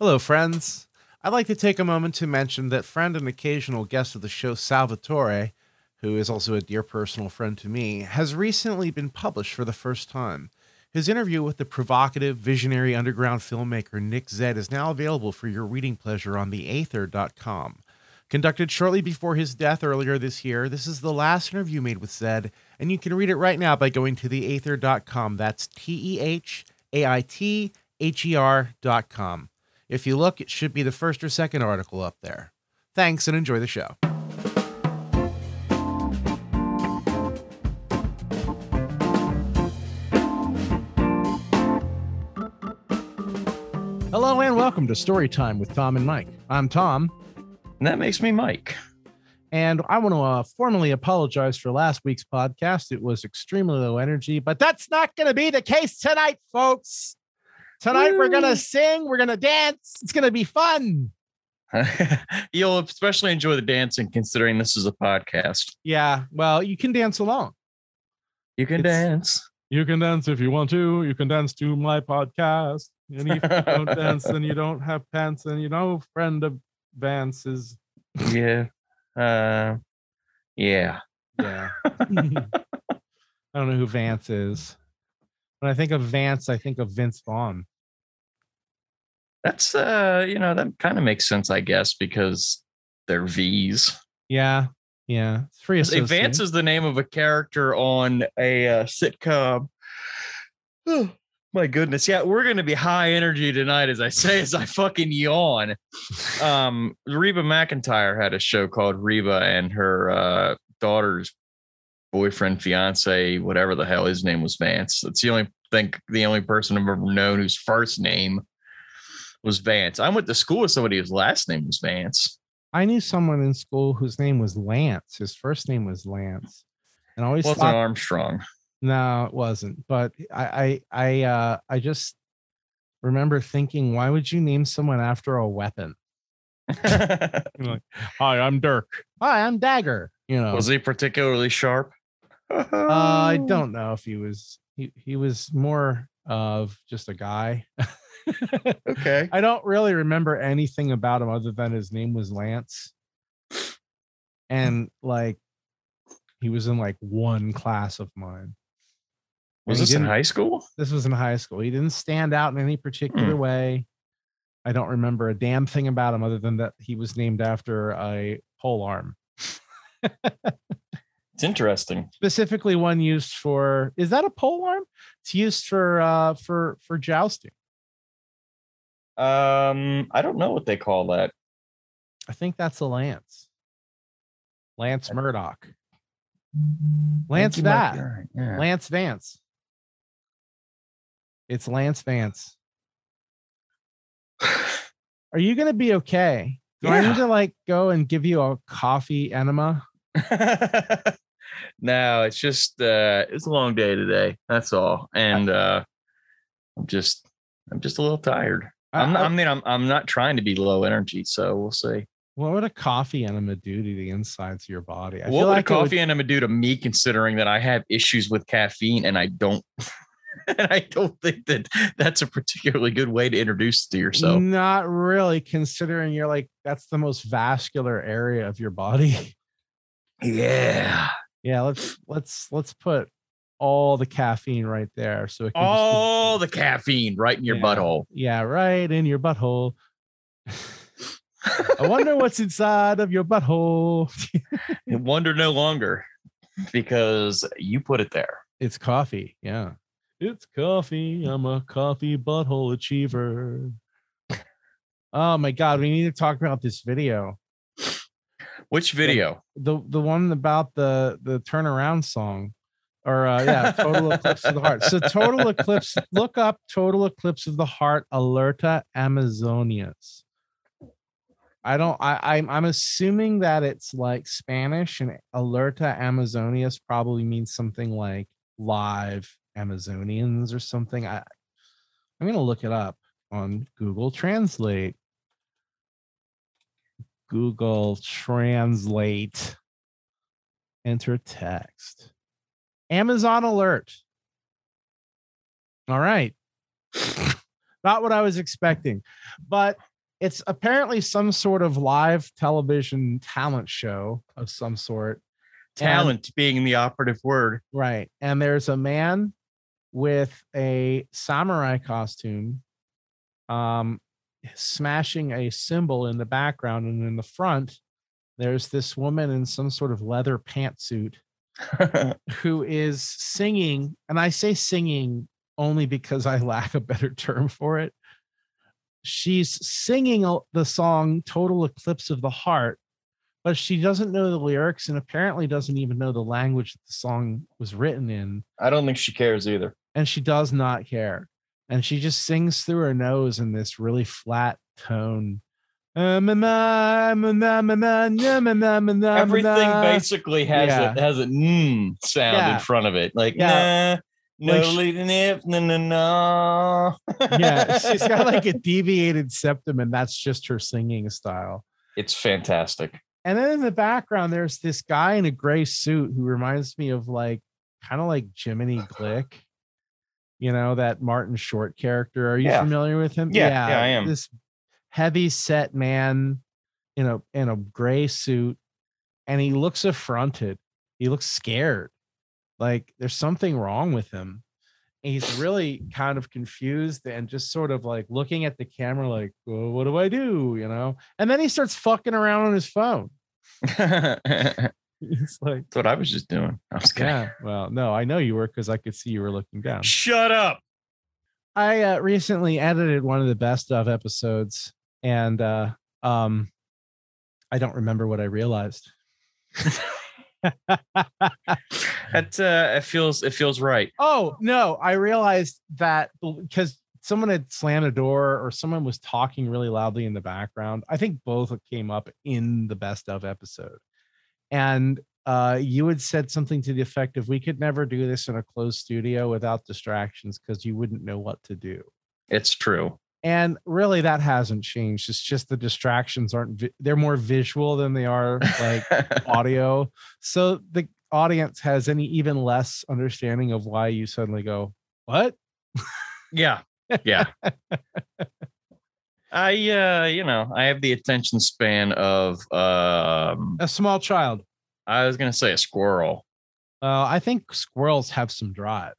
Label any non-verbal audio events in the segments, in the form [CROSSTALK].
Hello, friends. I'd like to take a moment to mention that friend and occasional guest of the show, Salvatore, who is also a dear personal friend to me, has recently been published for the first time. His interview with the provocative, visionary underground filmmaker Nick Zedd is now available for your reading pleasure on theaether.com. Conducted shortly before his death earlier this year, this is the last interview made with Zedd, and you can read it right now by going to theaether.com. That's T E H A I T H E R.com. If you look, it should be the first or second article up there. Thanks and enjoy the show. Hello and welcome to Storytime with Tom and Mike. I'm Tom, And that makes me Mike. and I want to uh, formally apologize for last week's podcast. It was extremely low energy, but that's not going to be the case tonight, folks. Tonight we're gonna sing, we're going to dance. It's going to be fun. [LAUGHS] You'll especially enjoy the dancing considering this is a podcast. Yeah, well, you can dance along. You can It's- dance. You can dance if you want to. You can dance to my podcast. And if you don't [LAUGHS] dance, then you don't have pants. And you know, friend of Vance's. Yeah. Uh yeah. Yeah. [LAUGHS] I don't know who Vance is. When I think of Vance, I think of Vince Vaughn. That's uh, you know, that kind of makes sense, I guess, because they're V's. Yeah. Yeah. It's free Vance is the name of a character on a uh, sitcom. Oh, my goodness. Yeah, we're gonna be high energy tonight, as I say, as I fucking yawn. Um, Reba McEntire had a show called Reba and her uh daughter's boyfriend, fiance, whatever the hell his name was Vance. That's the only think the only person I've ever known whose first name was Vance. I went to school with somebody whose last name was Vance. I knew someone in school whose name was Lance. His first name was Lance. And I always Wasn't thought Armstrong. No, it wasn't. But I, I, I, uh, I just remember thinking, why would you name someone after a weapon? [LAUGHS] Like, hi, I'm Dirk. Hi, I'm Dagger. You know, Was he particularly sharp? Uh, I [LAUGHS] don't know if he was. He he was more of just a guy. [LAUGHS] Okay. I don't really remember anything about him other than his name was Lance, and like he was in like one class of mine. Was this in high school? This was in high school. He didn't stand out in any particular Hmm. way. I don't remember a damn thing about him other than that he was named after a pole arm, [LAUGHS] It's interesting. specifically one used for. Is that a pole arm? It's used for uh for for jousting. Um, I don't know what they call that. I think that's a lance. Lance I- Murdoch. Lance think you might be Va- right, yeah. Lance Vance. It's Lance Vance. [SIGHS] Are you gonna be okay? Do I Yeah. need to like go and give you a coffee enema? [LAUGHS] no, it's just uh it's a long day today. That's all. And uh I'm just I'm just a little tired. I'm not, I- I mean I'm I'm not trying to be low energy, so we'll see. What would a coffee enema do to the insides of your body? I what would a it would- coffee enema do to me considering that I have issues with caffeine and I don't [LAUGHS] and I don't think that that's a particularly good way to introduce to yourself. not really, considering you're like that's the most vascular area of your body. Yeah. Yeah, let's let's let's put all the caffeine right there. So it can just- All the caffeine right in your Yeah. butthole. yeah, right in your butthole. I wonder what's [LAUGHS] inside of your butthole. Wonder no longer because you put it there. it's coffee. Yeah. It's coffee. I'm a coffee butthole achiever. Oh my god, we need to talk about this video. Which video? The the one about the the turnaround song. Or uh yeah, total eclipse of the heart. So total eclipse, look up total eclipse of the heart, alerta Amazonias. I don't I I'm I'm assuming that it's like Spanish and alerta Amazonias probably means something like live Amazonians or something. I I'm gonna look it up on Google Translate. Google Translate. Enter text. Amazon alert. All right. [LAUGHS] Not what I was expecting. But it's apparently some sort of live television talent show of some sort. And- Talent being the operative word. right. And there's a man with a samurai costume um smashing a cymbal in the background and in the front there's this woman in some sort of leather pantsuit [LAUGHS] who is singing, and I say singing only because I lack a better term for it. She's singing the song Total Eclipse of the Heart, but she doesn't know the lyrics and apparently doesn't even know the language that the song was written in. I don't think she cares either. And she does not care. And she just sings through her nose in this really flat tone. Everything basically has Yeah. a has a mm sound Yeah. in front of it. Like Yeah. nah, no Like sh- leading it, no no no. yeah, she's got like a [LAUGHS] deviated septum, and that's just her singing style. it's fantastic. And then in the background, there's this guy in a gray suit who reminds me of like kind of like Jiminy Glick, you know, that Martin Short character. Are you Yeah. familiar with him? Yeah, yeah, I am. This heavy set man in a in a gray suit, and he looks affronted. He looks scared. Like there's something wrong with him. And he's really kind of confused and just sort of like looking at the camera, like, well, what do I do? You know? And then he starts fucking around on his phone. [LAUGHS] [LAUGHS] That's He's like, what I was just doing. I was kidding. yeah, well, no, I know you were because I could see you were looking down. Shut up. I uh, recently edited one of the best of episodes, and uh, um, I don't remember what I realized. [LAUGHS] That uh, it feels it feels right. oh no, I realized that because someone had slammed a door or someone was talking really loudly in the background. I think both came up in the best of episode, and uh, you had said something to the effect of, "We could never do this in a closed studio without distractions because you wouldn't know what to do." It's true. and really that hasn't changed it's just the distractions aren't vi- they're more visual than they are like [LAUGHS] audio so the audience has any even less understanding of why you suddenly go what yeah. Yeah. [LAUGHS] I uh you know, I have the attention span of um a small child I was gonna say a squirrel. uh, i think squirrels have some drive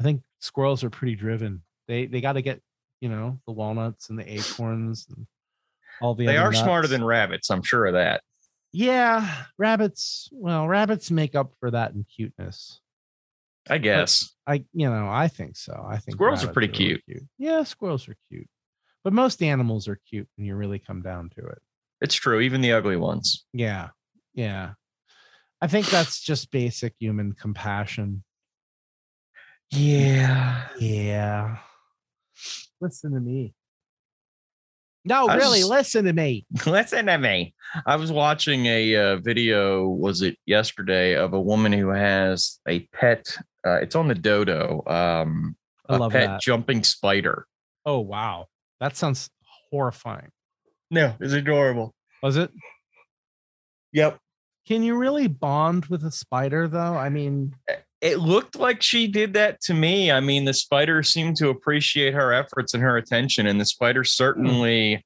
i think squirrels are pretty driven they they got to get you know the walnuts and the acorns and all the They are smarter than rabbits, I'm sure of that. yeah rabbits well rabbits make up for that in cuteness I guess. I you know I think so. I think Squirrels are pretty really cute. Yeah, squirrels are cute, but most animals are cute when you really come down to it. It's true, even the ugly ones. Yeah, yeah. I think that's just basic human compassion. Yeah. Yeah. Listen to me. No, really, listen to me. [LAUGHS] Listen to me. I was watching a uh, video, was it yesterday, of a woman who has a pet. Uh, it's on the dodo. Um, I a love pet that. jumping spider. Oh wow, that sounds horrifying. No, it's adorable. Was it? Yep. Can you really bond with a spider though? I mean, eh, It looked like she did that to me. I mean, the spider seemed to appreciate her efforts and her attention, and the spider hmm. certainly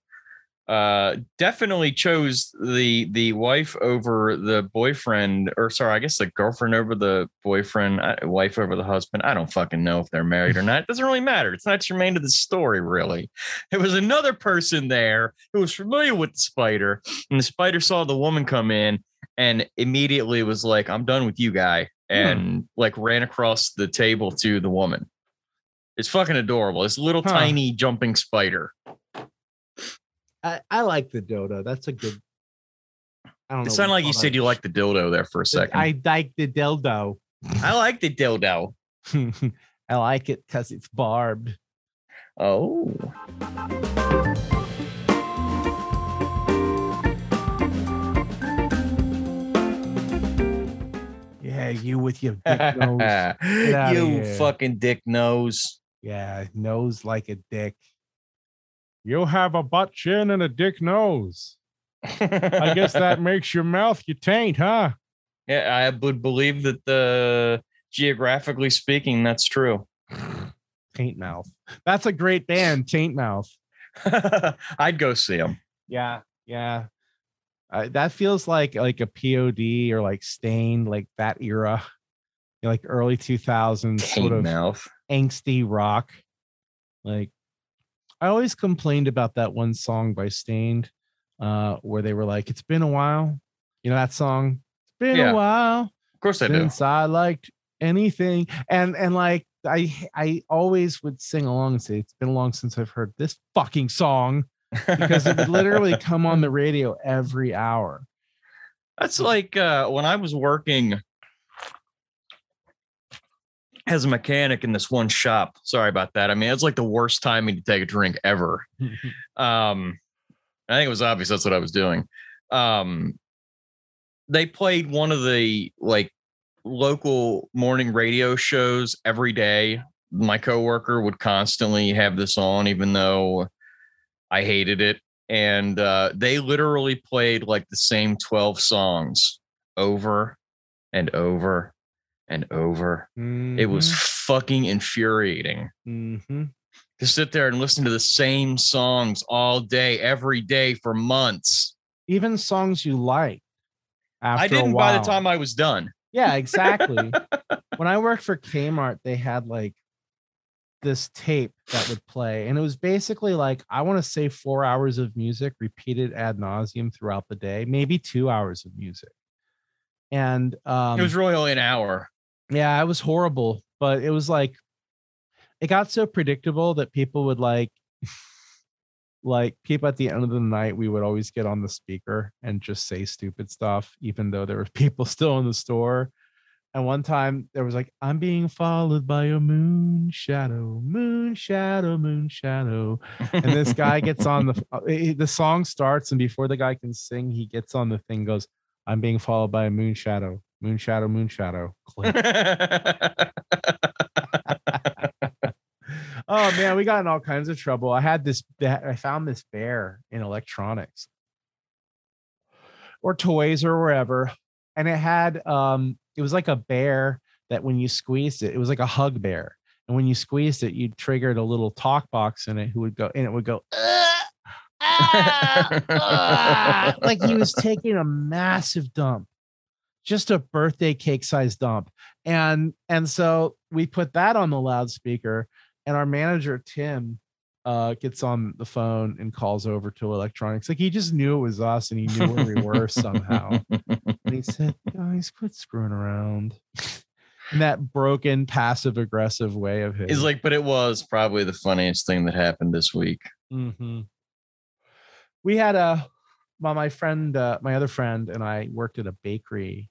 uh definitely chose the the wife over the boyfriend or sorry i guess the girlfriend over the boyfriend uh, wife over the husband. I don't fucking know if they're married or [LAUGHS] not. It doesn't really matter. It's not germane to the story really. There was another person there who was familiar with the spider and the spider saw the woman come in and immediately was like i'm done with you guy and like ran across the table to the woman. It's fucking adorable. This little Huh. tiny jumping spider I, I like the dodo. That's a good. I don't. It sounded like you said you liked the dildo there for a second. I like the dildo. I like the dildo. [LAUGHS] I like it because it's barbed. Oh. Yeah, you with your dick nose. [LAUGHS] you fucking dick nose. Yeah, nose like a dick. You have a butt chin and a dick nose. I guess that [LAUGHS] makes your mouth your taint, huh? yeah, I would believe that the geographically speaking, that's true. [SIGHS] Taint mouth. That's a great band, Taint Mouth. [LAUGHS] I'd go see them. Yeah, yeah. Uh, that feels like like a POD or like Staind, like that era, you know, like early 2000s sort of mouth. angsty rock. Like I always complained about that one song by Staind, uh, where they were like, "It's been a while." You know that song? It's been Yeah. a while Of course do. since I liked anything, and and like I I always would sing along and say, "It's been a long since I've heard this fucking song," because it would literally come on the [LAUGHS] radio every hour. That's like uh, when I was working as a mechanic in this one shop. Sorry about that. I mean, it's like the worst timing to take a drink ever. [LAUGHS] Um, I think it was obvious that's what I was doing. Um, they played one of the like local morning radio shows every day. My coworker would constantly have this on, even though I hated it. And uh, they literally played like the same 12 songs over and over and over. It was fucking infuriating Mhm. to sit there and listen to the same songs all day, every day for months. even songs you like. After I didn't by the time I was done. Yeah, exactly. [LAUGHS] when I worked for Kmart, they had like this tape that would play, and it was basically like I want to say four hours of music repeated ad nauseum throughout the day, maybe two hours of music. And um, it was really only an hour. Yeah, it was horrible, but it was like it got so predictable that people would like [LAUGHS] like people at the end of the night we would always get on the speaker and just say stupid stuff even though there were [LAUGHS] people still in the store. And one time there was like i'm being followed by a moon shadow moon shadow moon shadow. And this guy gets on the [LAUGHS] uh, the song starts and before the guy can sing he gets on the thing goes i'm being followed by a moon shadow moon shadow moon shadow [LAUGHS] oh man, we got in all kinds of trouble. I had this ba- I found this bear in electronics or toys or wherever. And it had um it was like a bear that when you squeezed it, it was like a hug bear. And when you squeezed it, you triggered a little talk box in it who would go and it would go "Ah, ah, ah," [LAUGHS] like he was taking a massive dump. Just a birthday cake size dump. And and so we put that on the loudspeaker and our manager tim uh gets on the phone and calls over to electronics like he just knew it was us and he knew where we were somehow and he [LAUGHS] said guys quit screwing around in that broken passive aggressive way of his He's like, but it was probably the funniest thing that happened this week. Mm-hmm. we had a well, my friend uh, my other friend and i worked at a bakery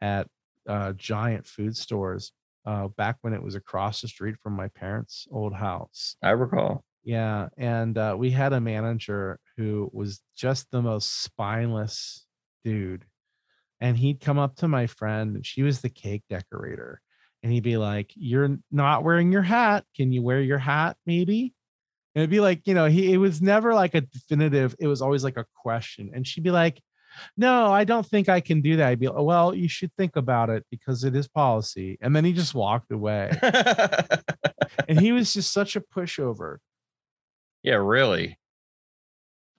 at uh, giant food stores uh, back when it was across the street from my parents old house I recall. Yeah, and uh, we had a manager who was just the most spineless dude, and he'd come up to my friend, and she was the cake decorator, and he'd be like, "You're not wearing your hat. Can you wear your hat, maybe?" And it'd be like, you know, he it was never like a definitive. It was always like a question, and she'd be like, "No, I don't think I can do that." I'd be like, "Well, you should think about it because it is policy." And then he just walked away, and he was just such a pushover. yeah, really.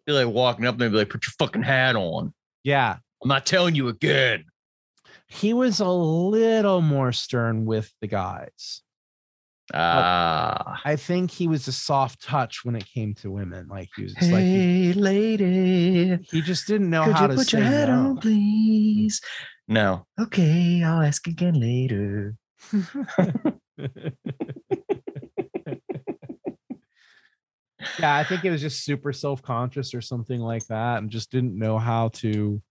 Be like walking up there and be like, put your fucking hat on. Yeah, I'm not telling you again. he was a little more stern with the guys. Ah. I think he was a soft touch when it came to women. Like he was just like he, lady, he just didn't know how to say no. please? No. Okay, I'll ask again later. yeah, I think it was just super self-conscious or something like that, and just didn't know how to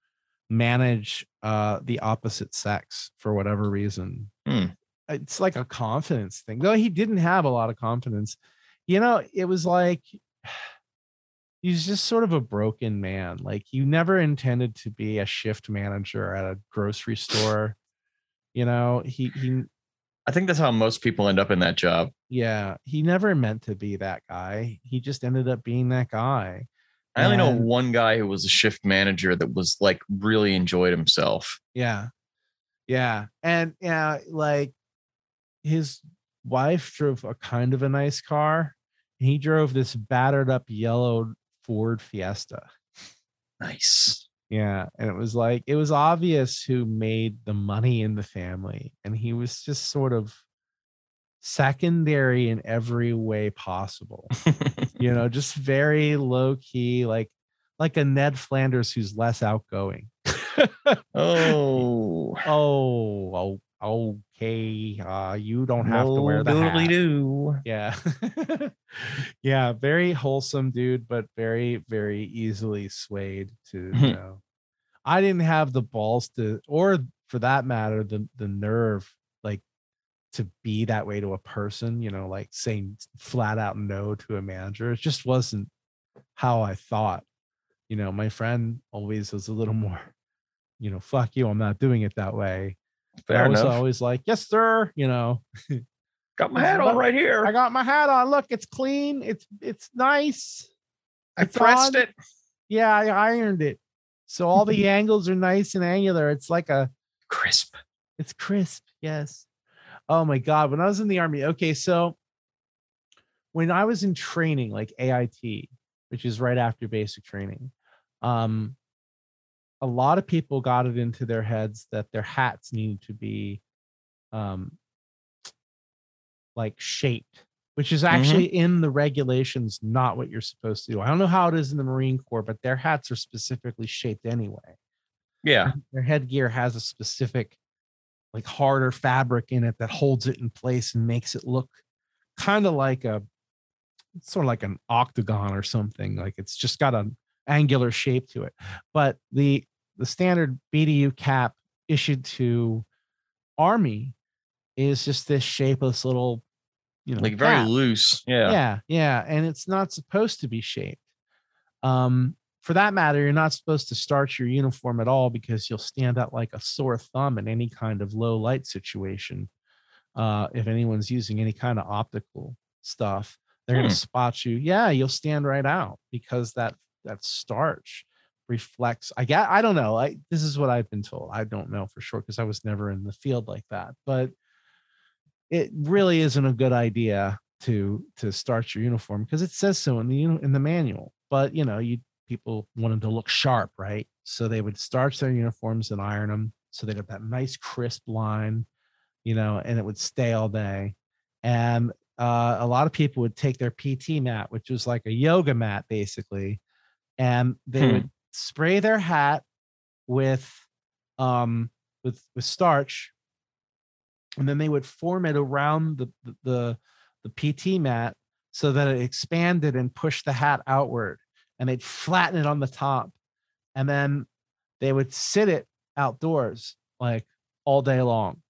manage uh the opposite sex for whatever reason. Hmm. Uh, it's like a confidence thing. Though he didn't have a lot of confidence. You know, it was like [SIGHS] he's just sort of a broken man. Like you never intended to be a shift manager at a grocery store. You know, he he I think that's how most people end up in that job. yeah, he never meant to be that guy. He just ended up being that guy. I only know one guy who was a shift manager that was like really enjoyed himself. Yeah. Yeah. And yeah, like his wife drove a kind of a nice car and he drove this battered up yellow Ford Fiesta. Nice. Yeah, and it was like it was obvious who made the money in the family, and he was just sort of secondary in every way possible. you know, [LAUGHS] just very low key, like like a Ned Flanders who's less outgoing. [LAUGHS] oh. Oh, oh, okay. Uh, you don't have to wear the hat. do. Yeah. [LAUGHS] yeah, very wholesome dude, but very, very easily swayed to you know. I didn't have the balls to or for that matter, the the nerve like to be that way to a person, you know, like saying flat out no to a manager. It just wasn't how I thought. You know, my friend always was a little [LAUGHS] more, you know, fuck you, I'm not doing it that way. Fair I was enough. always like, yes, sir. You know, [LAUGHS] Got my hat on right here. I got my hat on. Look, it's clean. It's it's nice. I it's pressed on. it. Yeah, I ironed it. So all the [LAUGHS] angles are nice and angular. It's like a Crisp. it's crisp. Yes. Oh my god, when I was in the army. Okay, so when I was in training like AIT, which is right after basic training, um a lot of people got it into their heads that their hats needed to be um like shaped which is actually in the regulations not what you're supposed to do. I don't know how it is in the marine corps but their hats are specifically shaped anyway. Yeah. [LAUGHS] their headgear has a specific like harder fabric in it that holds it in place and makes it look kind of like a sort of like an octagon or something like it's just got an angular shape to it. But the the standard bdu cap issued to army is just this shapeless little you know Like very cap loose. Yeah. yeah yeah and it's not supposed to be shaped um for that matter you're not supposed to starch your uniform at all because you'll stand out like a sore thumb in any kind of low light situation uh if anyone's using any kind of optical stuff they're going Hmm. to spot you yeah you'll stand right out because that that starch reflects i get i don't know i this is what i've been told i don't know for sure because i was never in the field like that but it really isn't a good idea to to start your uniform because it says so in the in the manual. But you know, you people wanted to look sharp, right? So they would starch their uniforms and iron them so they got that nice crisp line, you know, and it would stay all day. And uh, a lot of people would take their PT mat, which was like a yoga mat basically, and they Hmm. would spray their hat with um with with starch and then they would form it around the the the, PT mat so that it expanded and pushed the hat outward and they'd flatten it on the top and then they would sit it outdoors like all day long.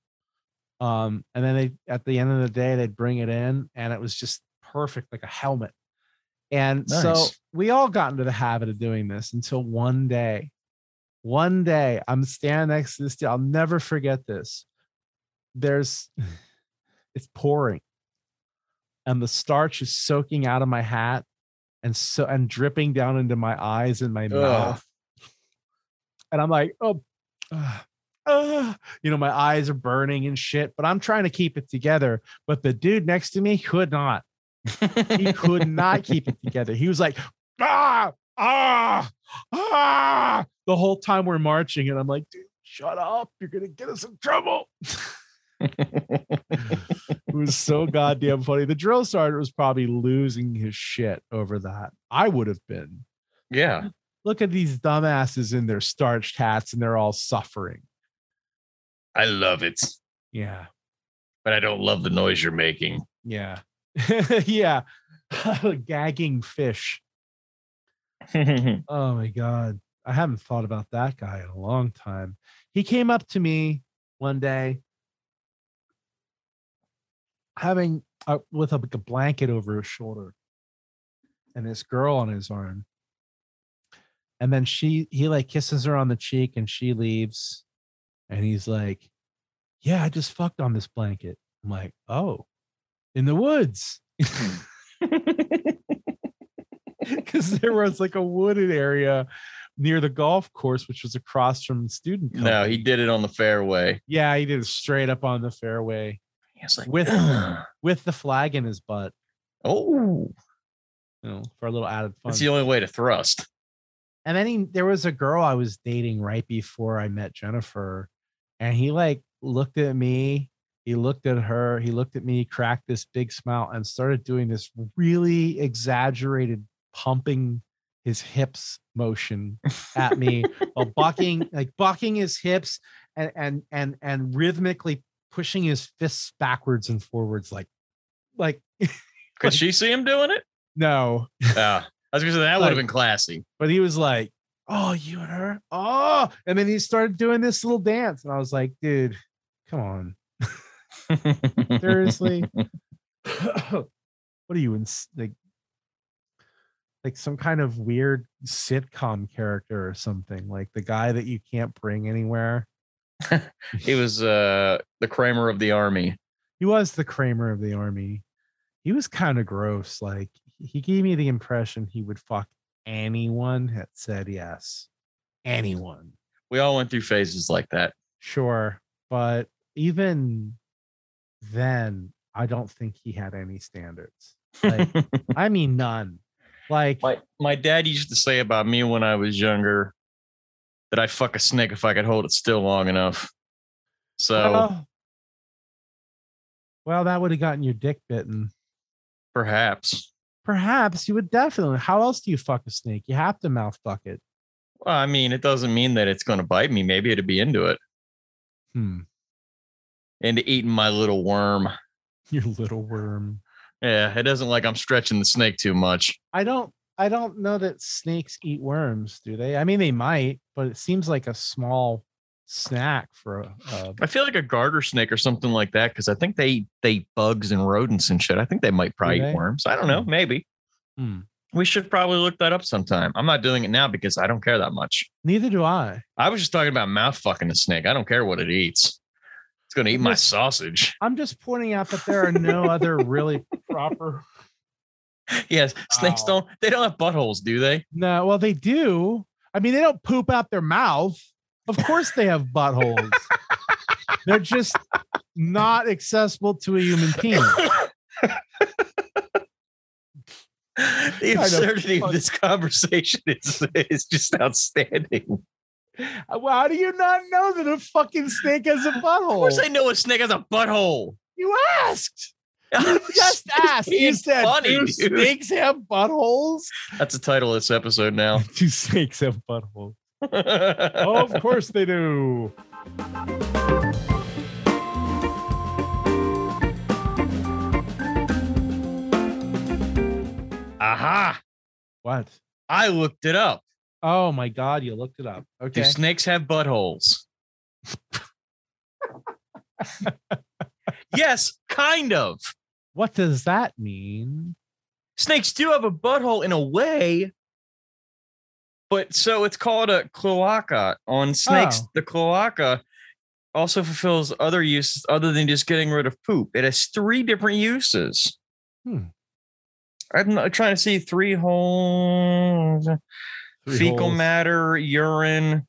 Um and then they at the end of the day they'd bring it in and it was just perfect like a helmet and so we all got into the habit of doing this until one day. One day i'm standing next to this dude, i'll never forget this. There's [LAUGHS] it's pouring. And the starch is soaking out of my hat and so and dripping down into my eyes and my mouth. And i'm like oh uh, uh, you know my eyes are burning and shit but i'm trying to keep it together. But the dude next to me could not he could not keep it together he was like ah ah ah the whole time we're marching and i'm like dude shut up you're gonna get us in trouble it was so goddamn funny. The drill sergeant was probably losing his shit over that. I would have been. yeah. Look at these dumbasses in their starched hats and they're all suffering. I love it, Yeah. but I don't love the noise you're making. Yeah. [LAUGHS] yeah. [LAUGHS] Gagging fish. [LAUGHS] Oh my God. I haven't thought about that guy in a long time. He came up to me one day having uh, with a, like a blanket over his shoulder and this girl on his arm. And then she, he like kisses her on the cheek and she leaves. And he's like, Yeah, I just fucked on this blanket. I'm like, Oh, in the woods. Hmm. [LAUGHS] because there was like a wooded area near the golf course, which was across from the student. no, he did it on the fairway. yeah, he did it straight up on the fairway He was like, With- "Ugh." with the flag in his butt. oh, you know, for a little added fun. That's the only way to thrust. And then he, there was a girl I was dating right before I met Jennifer, and he like looked at me, he looked at her, he looked at me, cracked this big smile, and started doing this really exaggerated pumping his hips motion at me while [LAUGHS] bucking like bucking his hips and and and and rhythmically pushing his fists backwards and forwards like like [LAUGHS] Could she see him doing it? no Yeah. I was gonna say that would have been classy. but he was like oh you and her oh and then he started doing this little dance and i was like dude come on [LAUGHS] [LAUGHS] seriously? [LAUGHS] [COUGHS] What are you in like like some kind of weird sitcom character or something like the guy that you can't bring anywhere? [LAUGHS] He was uh the Kramer of the army. he was the kramer of the army. He was kind of gross like he gave me the impression he would fuck anyone that said yes. Anyone. We all went through phases like that. sure but even then i don't think he had any standards. Like [LAUGHS] i mean none. Like my my dad used to say about me when I was younger that I'd fuck a snake if I could hold it still long enough. So well, well that would have gotten your dick bitten. Perhaps. perhaps you would definitely. How else do you fuck a snake? You have to mouth fuck it. Well, I mean, it doesn't mean that it's going to bite me. Maybe it'd be into it, hmm into eating my little worm. your little worm Yeah, it doesn't like I'm stretching the snake too much. I don't I don't know that snakes eat worms, do they? I mean they might, but it seems like a small snack for a, a I feel like a garter snake or something like that because I think they eat, they eat bugs and rodents and shit. I think they might probably they? eat worms. I don't know. Maybe Hmm. we should probably look that up sometime. I'm not doing it now because I don't care that much. neither do I. I was just talking about mouth fucking a snake. I don't care what it eats. It's going to eat my sausage. [LAUGHS] I'm just pointing out that there are no other really proper Yes, snakes Ow. don't. They don't have buttholes, do they? No, well they do. I mean they don't poop out their mouth. Of course they have buttholes. They're just not accessible to a human penis. the absurdity of this conversation is is just outstanding. Well, how do you not know that a fucking snake has a butthole? [LAUGHS] Of course. I know a snake has a butthole. You asked. [LAUGHS] You just asked. You said, funny, "Do dude." snakes have buttholes?" That's the title of this episode now. [LAUGHS] Do snakes have buttholes? oh, of course they do. Aha! What? I looked it up. Oh my God! You looked it up. Okay. Do snakes have buttholes? [LAUGHS] yes, kind of. What does that mean? Snakes do have a butthole in a way, but so it's called a cloaca. On snakes, Oh. the cloaca also fulfills other uses other than just getting rid of poop. It has three different uses. Hmm. I'm trying to see three holes. Three fecal holes. matter, urine,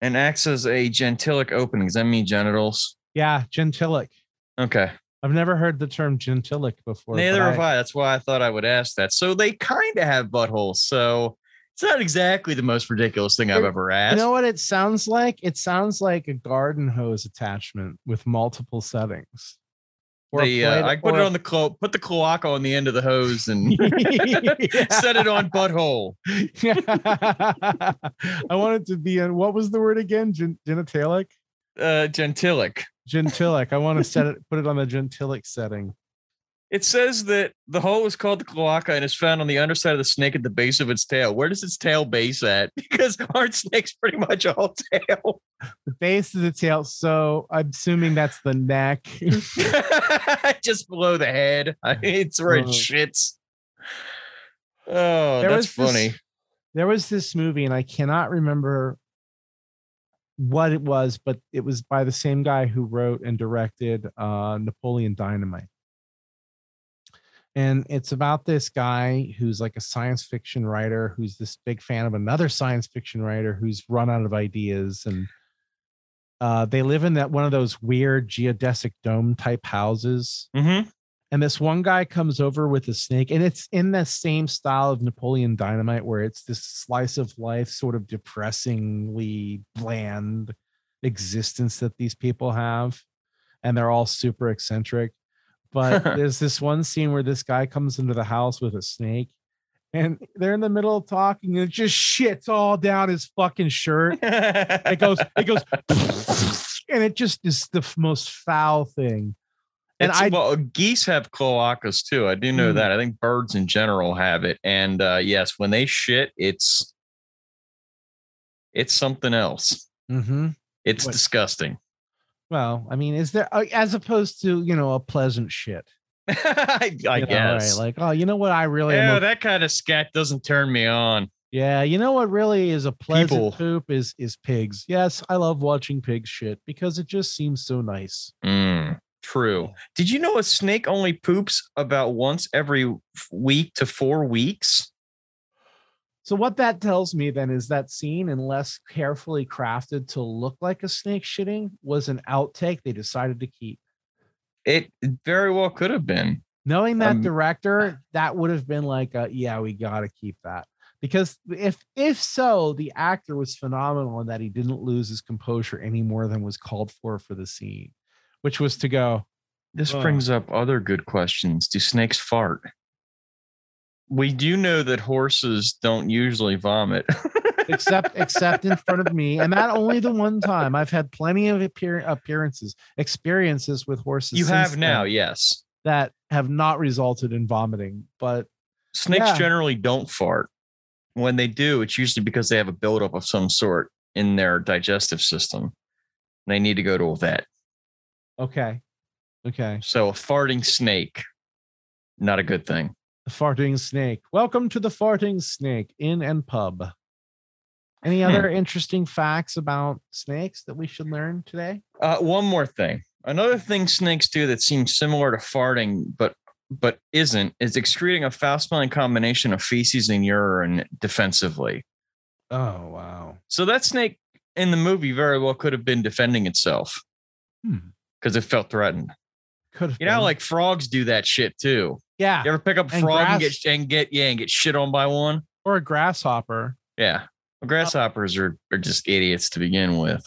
and acts as a gentilic opening. Does that mean genitals? Yeah, gentilic. Okay. I've never heard the term gentilic before. Neither have I. That's why I thought I would ask that. So they kind of have buttholes. So it's not exactly the most ridiculous thing I've ever You know what it sounds like? It sounds like a garden hose attachment with multiple settings. The, uh, I put it on the clo- put the cloaca on the end of the hose and [LAUGHS] [LAUGHS] set it on butthole. [LAUGHS] I want it to be in what was the word again? Gen- genitalic? Uh, gentilic. Gentilic. I want to set it, put it on the gentilic setting. It says that the hole is called the cloaca and is found on the underside of the snake at the base of its tail. Where does its tail base at? [LAUGHS] Because aren't snakes pretty much all tail? The base of the tail. So I'm assuming that's the neck. [LAUGHS] Just below the head. It's where it Uh. shits. Oh, There that's was this- funny. there was this movie, and I cannot remember what it was, but it was by the same guy who wrote and directed uh, Napoleon Dynamite. And it's about this guy who's like a science fiction writer who's this big fan of another science fiction writer who's run out of ideas. And uh, they live in that one of those weird geodesic dome type houses Mm-hmm. and this one guy comes over with a snake and it's in the same style of napoleon dynamite where it's this slice of life sort of depressingly bland existence that these people have and they're all super eccentric but [LAUGHS] there's this one scene where this guy comes into the house with a snake and they're in the middle of talking and it just shits all down his fucking shirt it goes [LAUGHS] it goes [LAUGHS] and it just is the most foul thing and It's, I- well, geese have cloacas too. I do know Mm. that. I think birds in general have it. And uh, yes, when they shit, it's it's something else. mm-hmm. It's What? disgusting. Well, I mean, is there uh, as opposed to you know a pleasant shit? [LAUGHS] I, I you know, guess. right? Like, oh, you know what? I really yeah, a- that kind of scat doesn't turn me on. yeah. You know what really is a pleasant People. poop is is pigs. Yes, I love watching pigs shit because it just seems so nice. Mm, true. Did you know a snake only poops about once every week to four weeks? So what that tells me then is that scene, unless carefully crafted to look like a snake shitting, was an outtake they decided to keep. It very well could have been. Knowing that Um, director, that would have been like, a, yeah, we got to keep that. Because if if so, the actor was phenomenal in that he didn't lose his composure any more than was called for for the scene, which was to go, This Oh. brings up other good questions. Do snakes fart? We do know that horses don't usually vomit. [LAUGHS] except except in front of me, and that only the one time. I've had plenty of appear, appearances, experiences with horses. you have now, yes. that have not resulted in vomiting, but Snakes Yeah. generally don't fart. When they do, it's usually because they have a buildup of some sort in their digestive system. They need to go to a vet. okay, okay. So a farting snake, not a good thing. The farting snake. Welcome to the farting snake in and pub. Any Hmm. other interesting facts about snakes that we should learn today? Uh, one more thing. Another thing snakes do that seems similar to farting, but but isn't, is excreting a foul-smelling combination of feces and urine defensively. Oh wow. So that snake in the movie very well could have been defending itself Hmm. because it felt threatened. Could have You know, been. like frogs do that shit too. yeah, You ever pick up a And frog and grass- get and get yeah and get shit on by one? or a grasshopper. Yeah, well, grasshoppers are are just idiots to begin with.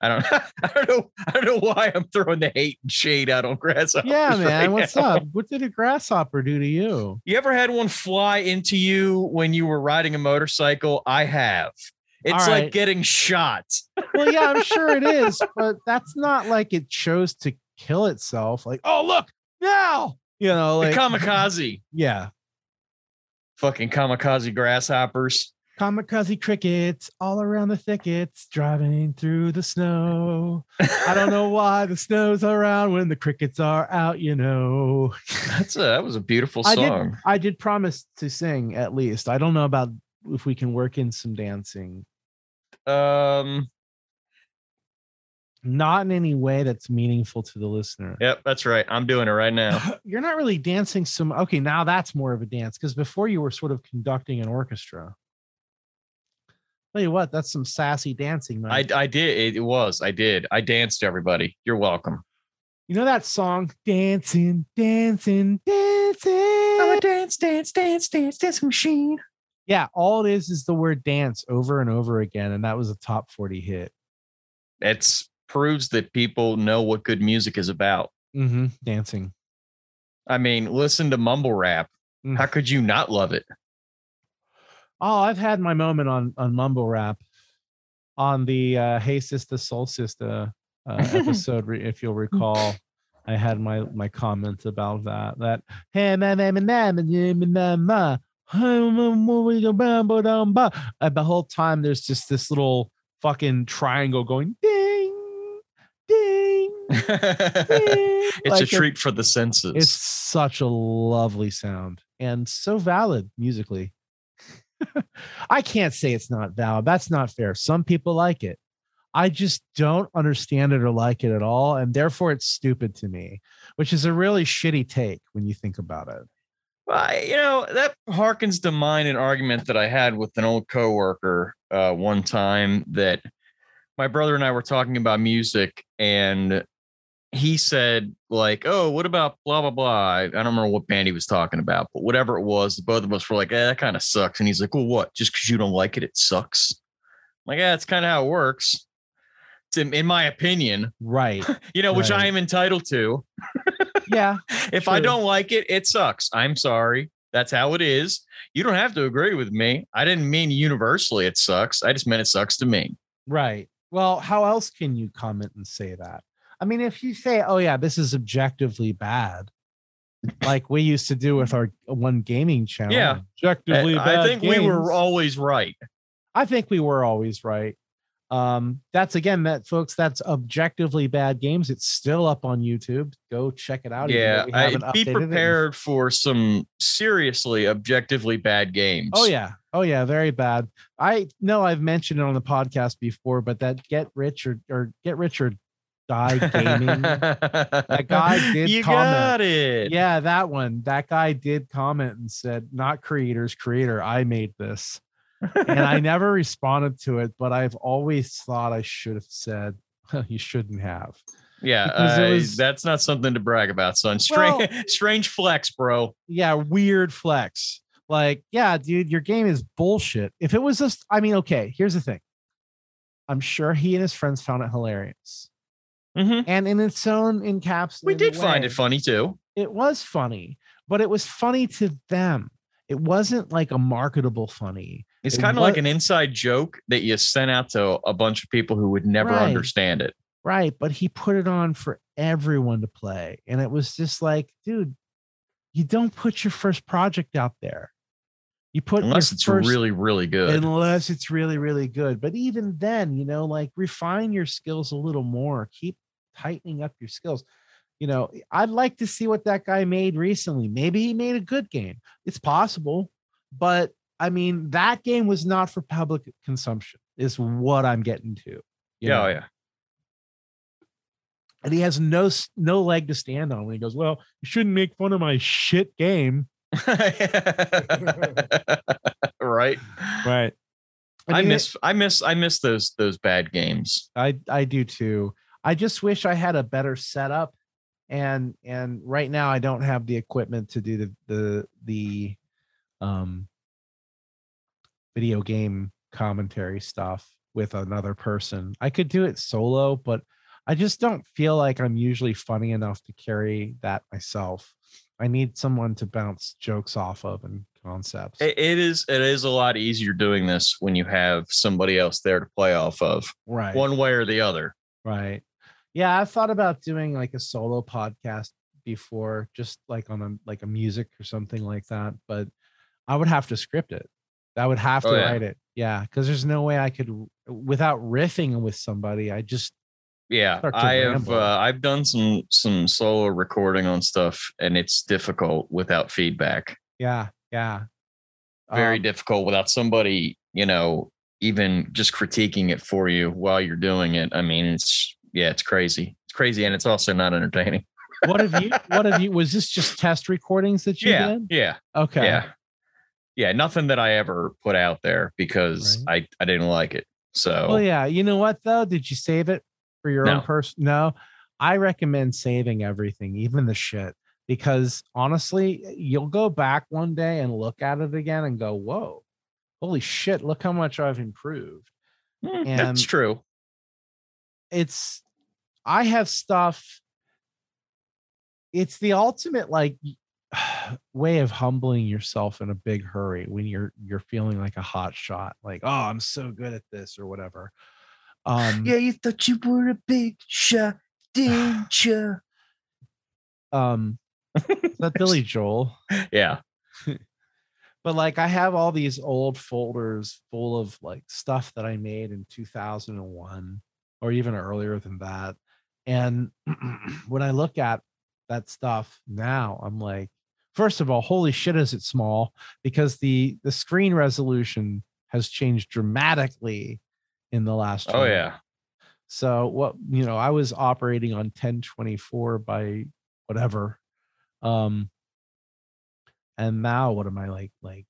I don't [LAUGHS] I don't know I don't know why I'm throwing the hate and shade out on grasshoppers. Yeah, [LAUGHS] man. right what's now. up? What did a grasshopper do to you? You ever had one fly into you when you were riding a motorcycle? I have. It's All like getting shot. Well, yeah, I'm sure it [LAUGHS] is, but that's not like it chose to kill itself. Like, oh look now, you know, like the kamikaze. [LAUGHS] yeah, Fucking kamikaze grasshoppers. kamikaze crickets all around the thickets, driving through the snow. I don't know why the snow's around when the crickets are out. You know, That's a that was a beautiful I did. song. I did promise to sing at least. I don't know about if we can work in some dancing. Um Not in any way that's meaningful to the listener. yep, that's right. I'm doing it right now. [LAUGHS] You're not really dancing some okay, now that's more of a dance because before you were sort of conducting an orchestra. Tell you what, that's some sassy dancing, man. I I did it, it was. I did. I danced everybody. You're welcome. you know that song, Dancing, Dancing, Dancing. I'm a dance, dance, dance, dance, dance machine. Yeah, all it is is the word dance over and over again. And that was a top 40 hit. It's proves that people know what good music is about. Mm-hmm. Dancing. I mean, listen to mumble rap. Mm. How could you not love it? Oh, I've had my moment on on mumble rap on the uh, Hey Sister Soul Sister uh, [LAUGHS] episode, if you'll recall. I had my my comments about that. That hey man man man man man man and the whole time there's just this little fucking triangle going ding [LAUGHS] it's Like a treat for the senses. It's such a lovely sound and so valid musically. [LAUGHS] I can't say it's not valid. That's not fair. Some people like it. I just don't understand it or like it at all. And therefore, it's stupid to me, which is a really shitty take when you think about it. Well, you know, that harkens to mine an argument that I had with an old coworker uh, one time that my brother and I were talking about music, and he said like, "Oh, what about blah blah blah?" I don't remember what band he was talking about, but whatever it was, both of us were like, "Eh, that kind of sucks." And he's like, "Well, what? Just because you don't like it, it sucks." I'm like, yeah, that's kind of how it works. It's in, in my opinion, Right. [LAUGHS] you know, which Right. I am entitled to. Yeah. [LAUGHS] If I don't like it, it sucks. I'm sorry. That's how it is. You don't have to agree with me. I didn't mean universally it sucks. I just meant it sucks to me. Right. Well, how else can you comment and say that? I mean, if you say, "Oh yeah, this is objectively bad," like we used to do with our one gaming channel. Yeah. objectively I bad. I think we were always right. I think we were always right. Um, that's again that folks, that's objectively bad games. It's still up on YouTube. Go check it out. Yeah, I, be updated it prepared for some seriously objectively bad games. Oh yeah. Oh yeah, very bad. I know I've mentioned it on the podcast before, but that get rich or, or get rich or die gaming. that [LAUGHS] guy did You comment. got it. yeah, that one. That guy did comment and said, not creators, creator, I made this. And I [LAUGHS] never responded to it, but I've always thought I should have said, you shouldn't have. yeah. I- uh, was- that's not something to brag about, son. Strange, [LAUGHS] strange flex, bro. yeah, weird flex. Like, yeah, dude, your game is bullshit. If it was just, I mean, okay, here's the thing. I'm sure he and his friends found it hilarious. Mhm. And in its own encapsulated We did find it funny too. It was funny, but it was funny to them. It wasn't like a marketable funny. It's It kind of like an inside joke that you sent out to a bunch of people who would never Right. understand it. Right. But he put it on for everyone to play. And it was just like, dude, you don't put your first project out there. You put Unless it's first- really, really good. unless it's really really good but even then you know like refine your skills a little more keep tightening up your skills you know eh, i'd like to see what that guy made recently maybe he made a good game it's possible but i mean that game was not for public consumption is what i'm getting to yeah, oh, yeah. and he has no no leg to stand on when he goes well you shouldn't make fun of my shit game [LAUGHS] right. right I miss I miss I miss those those bad games. I I do too. I just wish I had a better setup, and and right now I don't have the equipment to do the the the um video game commentary stuff with another person. I could do it solo, but I just don't feel like I'm usually funny enough to carry that myself. I need someone to bounce jokes off of and concepts. It, it is it is a lot easier doing this when you have somebody else there to play off of, right. one way or the other. Right. Yeah, I've thought about doing like a solo podcast before, just like on a like a music or something like that. But I would have to script it. I would have to Oh, yeah. write it. Yeah, because there's no way I could without riffing with somebody. I just Yeah, I have uh, I've done some some solo recording on stuff, and it's difficult without feedback. yeah yeah. Very Um, difficult without somebody, you know, even just critiquing it for you while you're doing it. I mean, it's yeah, it's crazy. It's crazy, and it's also not entertaining. What have you? What have you? [LAUGHS] Was this just test recordings that you Yeah, did? yeah. Okay. Yeah. Yeah. Nothing that I ever put out there because I, I didn't like it. So Well, yeah. You know what though? Did you save it for your No. own person? No. I recommend saving everything, even the shit, because honestly, you'll go back one day and look at it again and go, "Whoa, holy shit! Look how much I've improved." mm, and- that's true. It's, I have stuff. It's the ultimate like [SIGHS] way of humbling yourself in a big hurry when you're you're feeling like a hot shot, like, "Oh, I'm so good at this" or whatever. Um, yeah, you thought you were a big shot, [SIGHS] didn't you? um is that Billy Joel. [LAUGHS] Yeah. [LAUGHS] But like I have all these old folders full of like stuff that I made in 2001 or even earlier than that. And [CLEARS THROAT] when I look at that stuff now, I'm like, first of all, holy shit, is it small? Because the the screen resolution has changed dramatically in the last. Oh 20 yeah. so what you know, I was operating on 1024 by whatever. Um and now what am I like like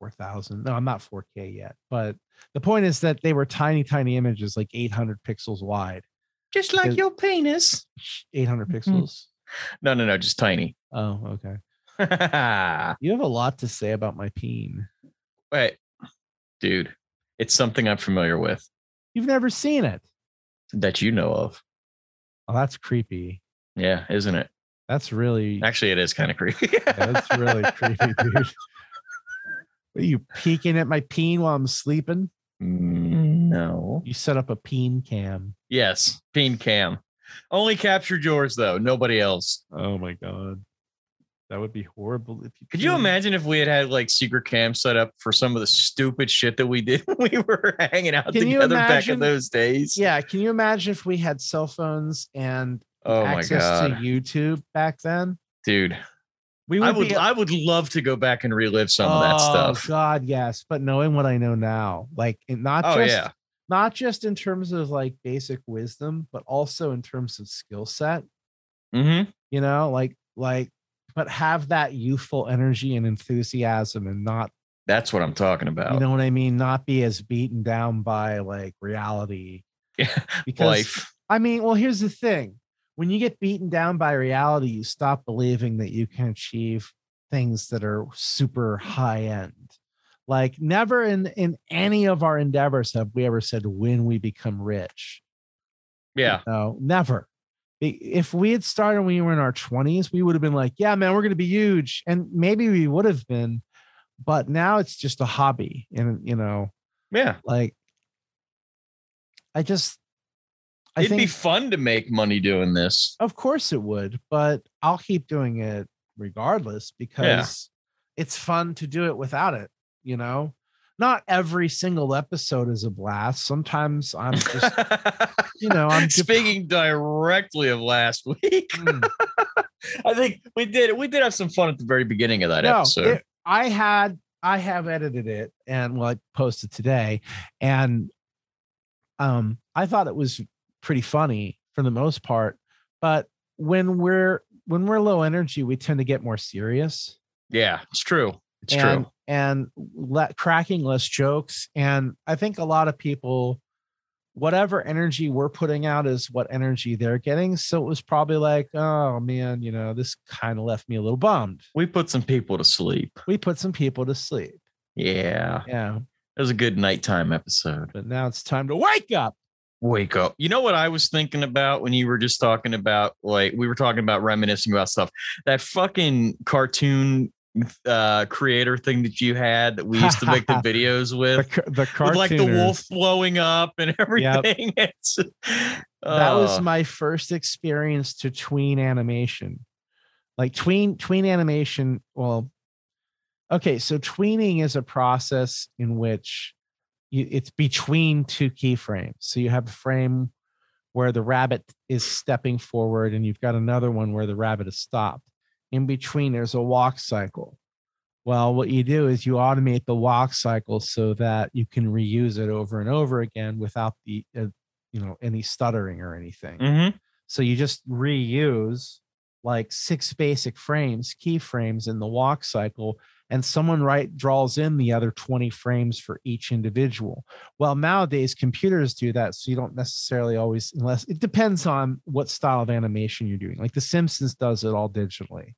4000? No, I'm not 4K yet. But the point is that they were tiny, tiny images, like 800 pixels wide. Just like your penis. 800 mm-hmm. pixels. No, no, no, just tiny. Oh, okay. [LAUGHS] You have a lot to say about my peen. Wait. Dude, it's something I'm familiar with You've never seen it. that you know of. Oh, that's creepy. Yeah, isn't it? That's really Actually, it is kind of creepy. that's really creepy, dude. [LAUGHS] Are you peeking at my peen while I'm sleeping? No. You set up a peen cam. Yes, peen cam. Only captured yours though. Nobody else. Oh my god. That would be horrible if you Could you imagine if we had had like secret cam set up for some of the stupid shit that we did [LAUGHS] when we were hanging out Can you together back in those days? Yeah, can you imagine if we had cell phones and Oh my access god, to YouTube back then? dude. We would I would be I would love to go back and relive some of that stuff. Oh. God, yes. But knowing what I know now, like not Oh just yeah. not just in terms of like basic wisdom, but also in terms of skill set, hmm you know, like like but have that youthful energy and enthusiasm and not That's what I'm talking about. you know what I mean, not be as beaten down by like reality. Yeah, [LAUGHS] Because life. I mean, well, here's the thing. When you get beaten down by reality, you stop believing that you can achieve things that are super high end. Like never in in any of our endeavors have we ever said when we become rich. Yeah. No, never. If we had started when we were in our 20s, we would have been like, yeah, man, we're going to be huge. And maybe we would have been, but now it's just a hobby. And, you know, Yeah. like, I just, I It'd think, be fun to make money doing this. of course it would, but I'll keep doing it regardless because it's fun to do it without it, you know? Not every single episode is a blast. Sometimes I'm just, you know, I'm [LAUGHS] dep- speaking directly of last week. Mm. [LAUGHS] I think we did we did have some fun at the very beginning of that no, episode. it- I had I have edited it and well, I posted today, and um, I thought it was pretty funny for the most part. But when we're when we're low energy, we tend to get more serious yeah, it's true. It's and true. and let cracking less jokes. And I think a lot of people, whatever energy we're putting out is what energy they're getting. So it was probably like, oh man, you know, this kind of left me a little bummed. We put some people to sleep. We put some people to sleep. Yeah. Yeah. It was a good nighttime episode. but now it's time to wake up. Wake up. You know what I was thinking about when you were just talking about like we were talking about reminiscing about stuff. That fucking cartoon uh creator thing that you had that we used to make the [LAUGHS] videos with. the with like the wolf blowing up and [LAUGHS] everything. [LAUGHS] It's That was uh, my first experience to tween animation. Like tween tween animation. Well, okay, so tweening is a process in which you, it's between two keyframes. So you have a frame where the rabbit is stepping forward, and you've got another one where the rabbit is stopped. In between, there's a walk cycle. Well, what you do is you automate the walk cycle so that you can reuse it over and over again without the uh, you know any stuttering or anything. mhm. So you just reuse like six basic frames, keyframes in the walk cycle, and someone right draws in the other 20 frames for each individual. Well, nowadays computers do that, so you don't necessarily always, unless it depends on what style of animation you're doing. Like The Simpsons does it all digitally.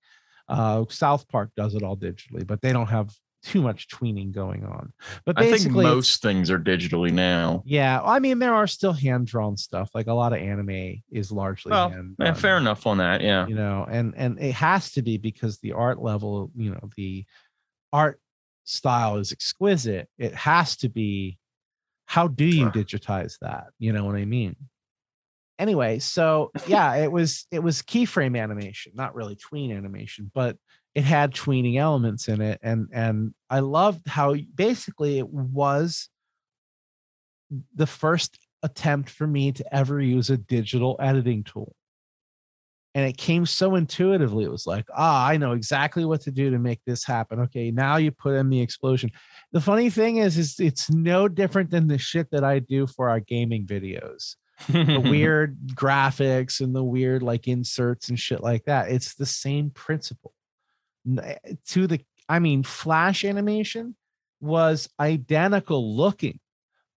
Uh, South Park does it all digitally, but they don't have too much tweening going on. But I think most things are digitally now. yeah, I mean there are still hand drawn stuff. Like a lot of anime is largely Well, hand Yeah, fair enough on that. Yeah. You know, and and it has to be because the art level, you know, the art style is exquisite. It has to be. How do you digitize that? You know what I mean? Anyway, so [LAUGHS] yeah, it was it was keyframe animation, not really tween animation, but it had tweening elements in it, and and I loved how basically it was the first attempt for me to ever use a digital editing tool. And it came so intuitively. It was like, ah, I know exactly what to do to make this happen. Okay, now you put in the explosion. The funny thing is, is it's no different than the shit that I do for our gaming videos. The [LAUGHS] weird graphics and the weird like inserts and shit like that. It's the same principle. Eh, To the, I mean, Flash animation was identical looking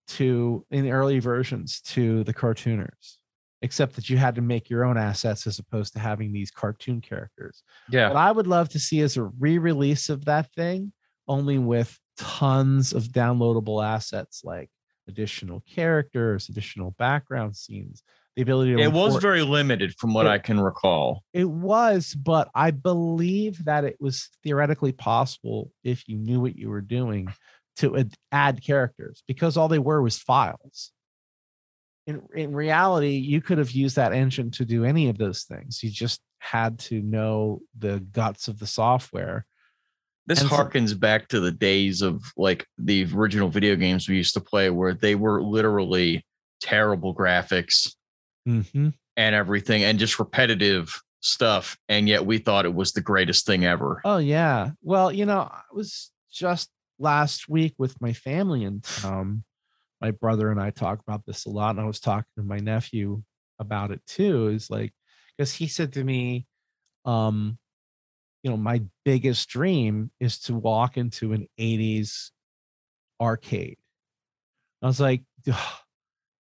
to in the early versions to the cartooners except that you had to make your own assets as opposed to having these cartoon characters. Yeah. What I would love to see is a re-release of that thing, only with tons of downloadable assets like additional characters, additional background scenes, the ability to It was very limited from what It- I can recall. it was, but I believe that it was theoretically possible if you knew what you were doing to add characters because all they were was files. In in reality, you could have used that engine to do any of those things. You just had to know the guts of the software. This And so- harkens back to the days of like the original video games we used to play where they were literally terrible graphics Mm-hmm. and everything and just repetitive stuff. And yet we thought it was the greatest thing ever. Oh yeah. Well, you know, I was just last week with my family in town. My brother and I talk about this a lot, and I was talking to my nephew about it too. Is like because he said to me, um, you know, my biggest dream is to walk into an 80s arcade. I was like,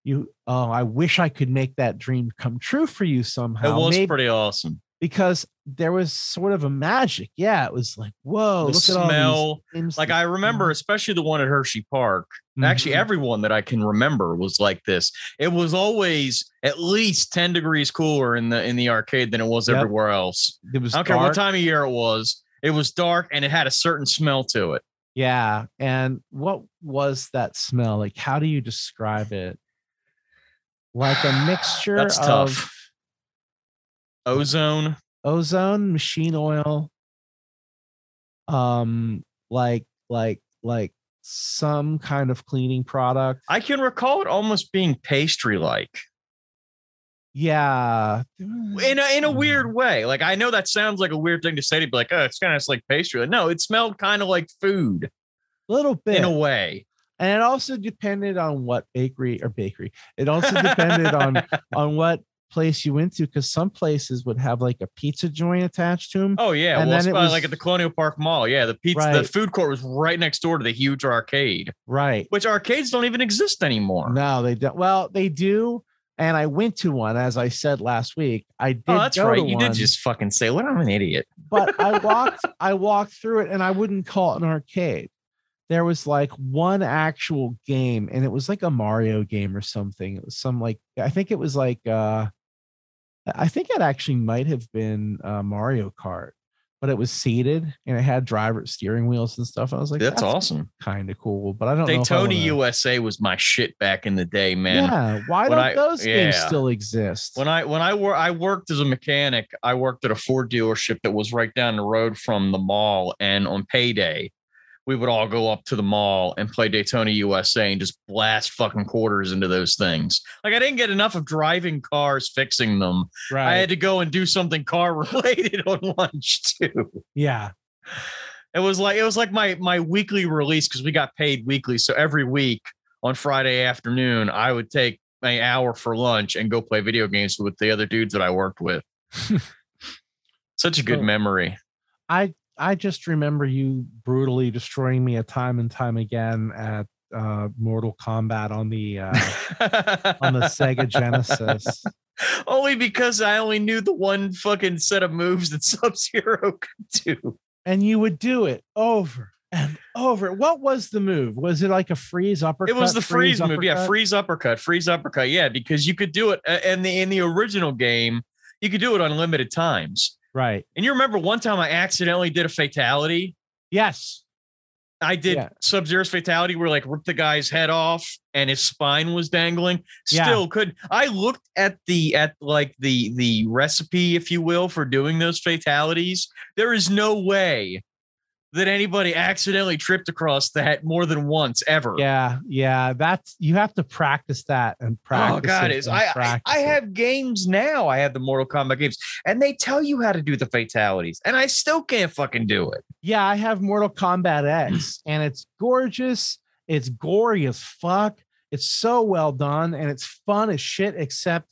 you oh, I wish I could make that dream come true for you somehow. it was Maybe- pretty awesome. Because there was sort of a magic. Yeah, it was like, whoa, the look at all smell. Like I remember, especially the one at Hershey Park. Actually, Mhm. everyone that I can remember was like this. It was always at least 10 degrees cooler in the in the arcade than it was Yep. everywhere else. it was I don't care what time of year it was. It was dark and it had a certain smell to it. Yeah, and what was that smell? Like, how do you describe it? Like a [SIGHS] mixture That's of tough. Ozone. ozone, machine oil, um, like like like some kind of cleaning product. I can recall it almost being pastry like yeah, in a, in a weird way. Like I know that sounds like a weird thing to say to be like, oh, it's kind of like pastry. No, it smelled kind of like food A little bit in a way. and it also depended on what bakery or bakery it also depended on [LAUGHS] on what place you went to because some places would have like a pizza joint attached to them Oh yeah, And well, then it was- like at the Colonial Park Mall. Yeah, the pizza, the food court was right next door to the huge arcade, right which arcades don't even exist anymore. no they don't well they do and i went to one as i said last week i did oh, that's go right. to You one, did just fucking say, "What? I'm an idiot." [LAUGHS] but i walked i walked through it and i wouldn't call it an arcade there was like one actual game and it was like a mario game or something it was some like i think it was like uh i think it actually might have been uh mario kart but it was seated and it had driver steering wheels and stuff i was like that's, awesome. kind of cool but i don't know Daytona wanna- USA was my shit back in the day, man. yeah why When don't I- those games yeah. still exist When I when I wor- I worked as a mechanic, I worked at a Ford dealership that was right down the road from the mall, and on payday, we would all go up to the mall and play Daytona USA and just blast fucking quarters into those things. Like I didn't get enough of driving cars, fixing them. right I had to go and do something car [LAUGHS] related on lunch too. yeah It was like it was like my my weekly release because we got paid weekly. So every week on Friday afternoon, I would take an hour for lunch and go play video games with the other dudes that I worked with. [LAUGHS] Such a good memory. I I just remember you brutally destroying me a time and time again at uh Mortal Kombat on the uh on the Sega [LAUGHS] Genesis. only because I only knew the one fucking set of moves that [LAUGHS] Sub Zero could do. And you would do it over and over. What was the move? Was it like a freeze uppercut? It was the freeze, move, yeah, freeze uppercut, freeze uppercut, yeah, because you could do it uh, in the in the original game. You could do it unlimited times. Right. And you remember one time I accidentally did a fatality. Yes. I did Yeah. Sub Zero's fatality where like ripped the guy's head off and his spine was dangling. Yeah. Still could I looked at the at like the the recipe, if you will, for doing those fatalities. There is no way that anybody accidentally tripped across that more than once ever. Yeah. Yeah. That's you have to practice that and practice. Oh god, it is I, I I have games now. I have the Mortal Kombat games, and they tell you how to do the fatalities, and I still can't fucking do it. Yeah, I have Mortal Kombat X, [CLEARS THROAT] and it's gorgeous. It's gory as fuck. It's so well done, and it's fun as shit. Except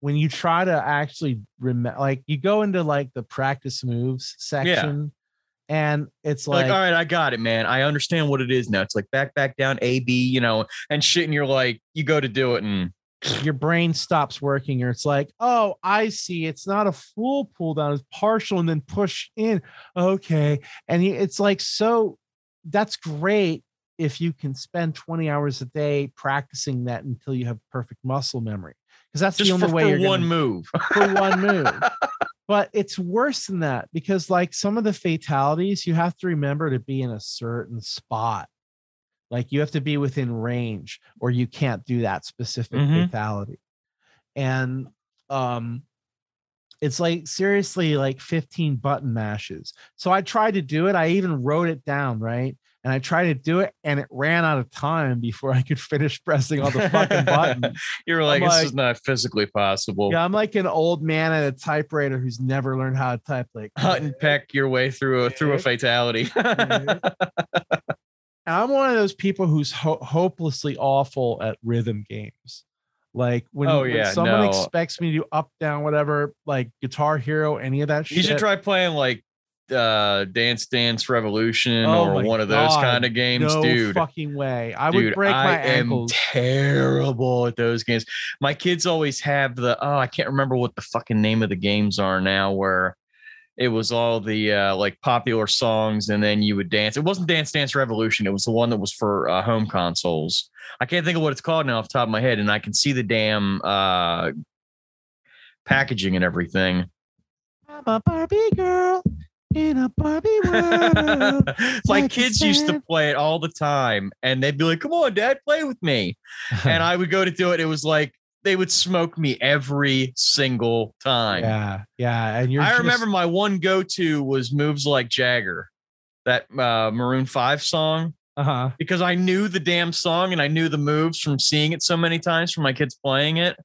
when you try to actually remember, like you go into like the practice moves section, and it's like, like, all right, I got it, man. I understand what it is now. It's like back, back down, A, B, you know, and shit. And you're like, you go to do it, and your brain stops working or it's like oh i see it's not a full pull down it's partial and then push in okay and it's like so that's great if you can spend 20 hours a day practicing that until you have perfect muscle memory because that's Just the only for, way for you're one gonna, move. for one move [LAUGHS] but it's worse than that because like some of the fatalities you have to remember to be in a certain spot. Like you have to be within range or you can't do that specific Mhm. fatality. And um it's like seriously like 15 button mashes. So i tried to do it. I even wrote it down right and i tried to do it and it ran out of time before i could finish pressing all the fucking [LAUGHS] buttons You were like, I'm this like- is not physically possible. yeah i'm like an old man at a typewriter who's never learned how to type like [LAUGHS] Hunt and peck your way through a through a fatality. [LAUGHS] And I'm one of those people who's ho- hopelessly awful at rhythm games. Like when, Oh, when someone no. expects me to do up, down, whatever, like Guitar Hero, any of that you shit. You should try playing like uh Dance Dance Revolution Oh or one of those kind of games, no dude. fucking way. I would Dude, break my I ankles. am terrible at those games. My kids always have the oh, I can't remember what the fucking name of the games are now where it was all the uh like popular songs and then you would dance. It wasn't Dance Dance Revolution, it was the one that was for uh, home consoles. I can't think of what it's called now off the top of my head, and I can see the damn uh packaging and everything. I'm a Barbie girl in a Barbie world. [LAUGHS] My kids used to play it all the time, and they'd be like, "Come on, Dad, play with me." [LAUGHS] and I would go to do it. It was like they would smoke me every single time. yeah, yeah. And you're I just- remember my one go-to was "Moves Like Jagger," that uh, Maroon Five song, uh-huh. because I knew the damn song and I knew the moves from seeing it so many times from my kids playing it,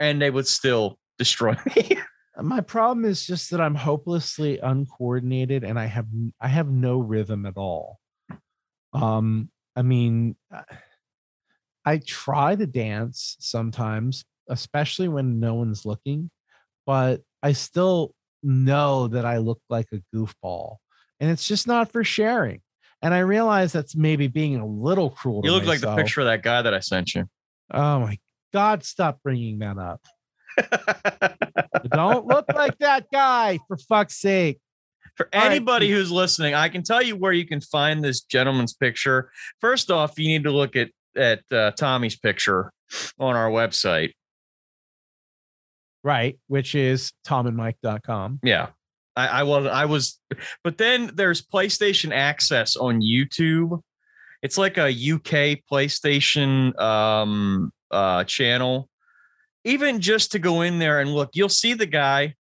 and they would still destroy [LAUGHS] me. My problem is just that I'm hopelessly uncoordinated and I have I have no rhythm at all. Um, I mean, I try to dance sometimes, especially when no one's looking, but I still know that I look like a goofball, and it's just not for sharing. And I realize that's maybe being a little cruel. you look like the picture of that guy that I sent you. Oh my God! Stop bringing that up. [LAUGHS] Don't look like that guy, for fuck's sake. For All right. anybody who's listening, I can tell you where you can find this gentleman's picture. First off, you need to look at at uh, Tommy's picture on our website. Right, which is tomandmike.com. Yeah, I, I was I was, but then there's PlayStation Access on YouTube. It's like a UK PlayStation um uh channel. Even just to go in there and look, you'll see the guy.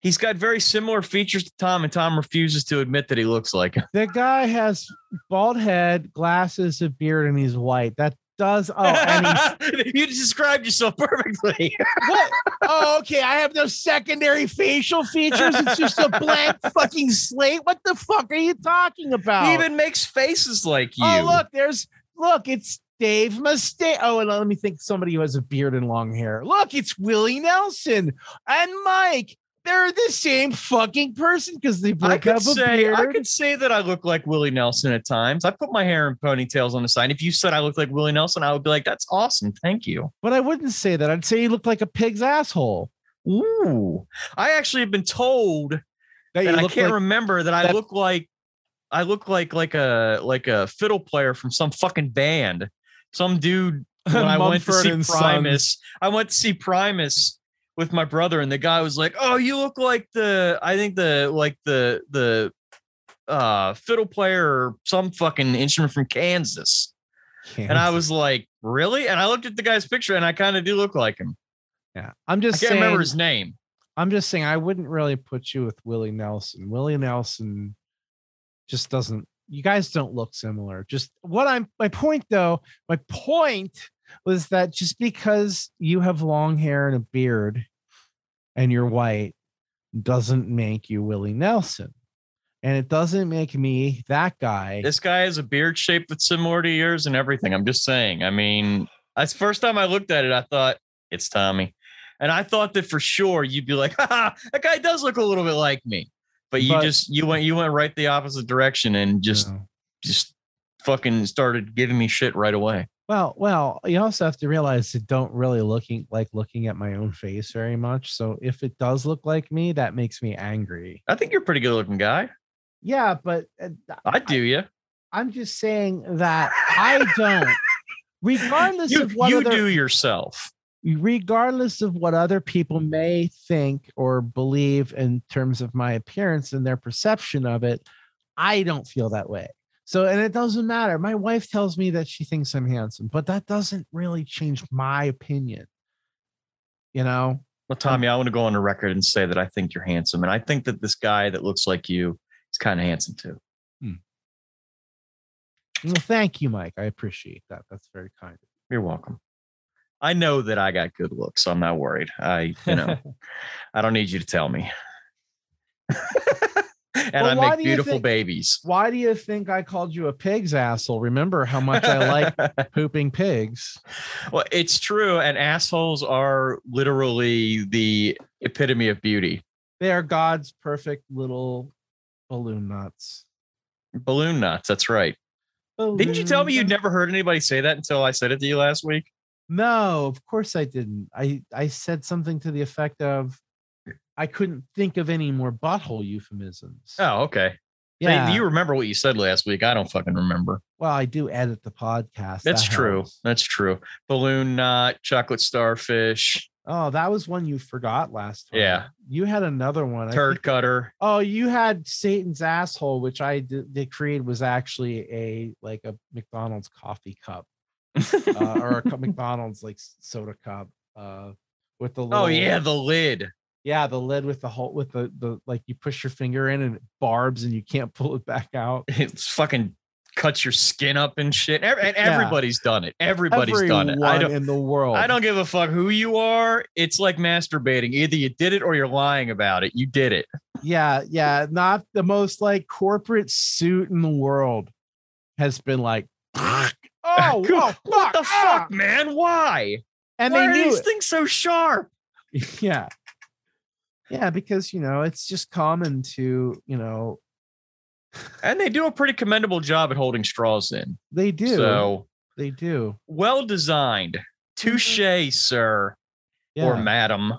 He's got very similar features to Tom, and Tom refuses to admit that he looks like him. The guy has bald head, glasses, a beard, and he's white. That does oh and [LAUGHS] you described yourself perfectly. what? Oh, okay. I have no secondary facial features. It's just a blank [LAUGHS] fucking slate. What the fuck are you talking about? He even makes faces like oh, you. Oh, look, there's look, it's Dave Mustaine. Oh, and let me think somebody who has a beard and long hair. Look, it's Willie Nelson and Mike. They're the same fucking person because they both could have a say beard. I could say that I look like Willie Nelson at times. I put my hair in ponytails on the side. If you said I look like Willie Nelson, I would be like, "That's awesome, thank you." but I wouldn't say that. I'd say he looked like a pig's asshole. Ooh, I actually have been told That that I can't like- remember that I that- look like I look like like a like a fiddle player from some fucking band. Some dude [LAUGHS] when I went to see and Sons. Primus. I went to see Primus with my brother, and the guy was like, "Oh, you look like the I think the like the the uh fiddle player or some fucking instrument from Kansas." And I was like, "Really?" And I looked at the guy's picture, and I kind of do look like him. yeah. I'm just. I can't saying, remember his name. I'm just saying I wouldn't really put you with Willie Nelson. Willie Nelson just doesn't you guys don't look similar. Just what I'm my point though, my point was that just because you have long hair and a beard and you're white doesn't make you Willie Nelson. And it doesn't make me that guy. This guy has a beard shape that's similar to yours and everything. I'm just saying. I mean, that's first time I looked at it, I thought it's Tommy. And I thought that for sure you'd be like, [LAUGHS] Haha, that guy does look a little bit like me. But you But- just you went you went right the opposite direction and just No. just fucking started giving me shit right away. Well, well, you also have to realize it don't really looking like looking at my own face very much. So if it does look like me, that makes me angry. I think you're a pretty good looking guy. Yeah, but uh, I do you. I'm just saying that I don't. [LAUGHS] Regardless You, of what you other, do yourself. Regardless of what other people may think or believe in terms of my appearance and their perception of it, I don't feel that way. So, and it doesn't matter. My wife tells me that she thinks I'm handsome, but that doesn't really change my opinion. You know, Well, uh, Tommy, I want to go on the record and say that I think you're handsome. And I think that this guy that looks like you is kind of handsome too. Hmm. well, thank you, Mike. I appreciate that. That's very kind. You're welcome. I know that I got good looks, so I'm not worried. I, you know, [LAUGHS] I don't need you to tell me. [LAUGHS] and Well, I make beautiful think- babies. Why do you think I called you a pig's asshole? Remember how much I like [LAUGHS] pooping pigs. well, it's true. And assholes are literally the epitome of beauty. They are God's perfect little balloon nuts. Balloon nuts. That's right. Didn't you tell me you'd never heard anybody say that until I said it to you last week? No, of course I didn't. I I said something to the effect of I couldn't think of any more butthole euphemisms. Oh, okay. So yeah. you remember what you said last week. I don't fucking remember. well, I do edit the podcast. That's that true. helps. That's true. Balloon nut, chocolate starfish, Oh, that was one you forgot last time. Yeah. You had another one. Turd think- cutter. Oh, you had Satan's asshole, which I did, did create was actually a like a McDonald's coffee cup [LAUGHS] uh, or a McDonald's like soda cup uh, with the little, oh yeah, the lid. yeah the lid with the hole with the the like you push your finger in and it barbs and you can't [LAUGHS] pull it back out. It's fucking cuts your skin up and shit. And Yeah. everybody's done it. Everybody's done it. I don't. in the world. I don't give a fuck who you are. It's like masturbating. Either you did it or you're lying about it. You did it. Yeah, yeah, not the most like corporate suit in the world has been like, [LAUGHS] oh, [LAUGHS] whoa, what the ah!" fuck, man? Why? And Why they are knew these it. things so sharp? [LAUGHS] yeah yeah because you know it's just common to you know And they do a pretty commendable job at holding straws in. they do So they do well designed. Touche, sir yeah. or madam,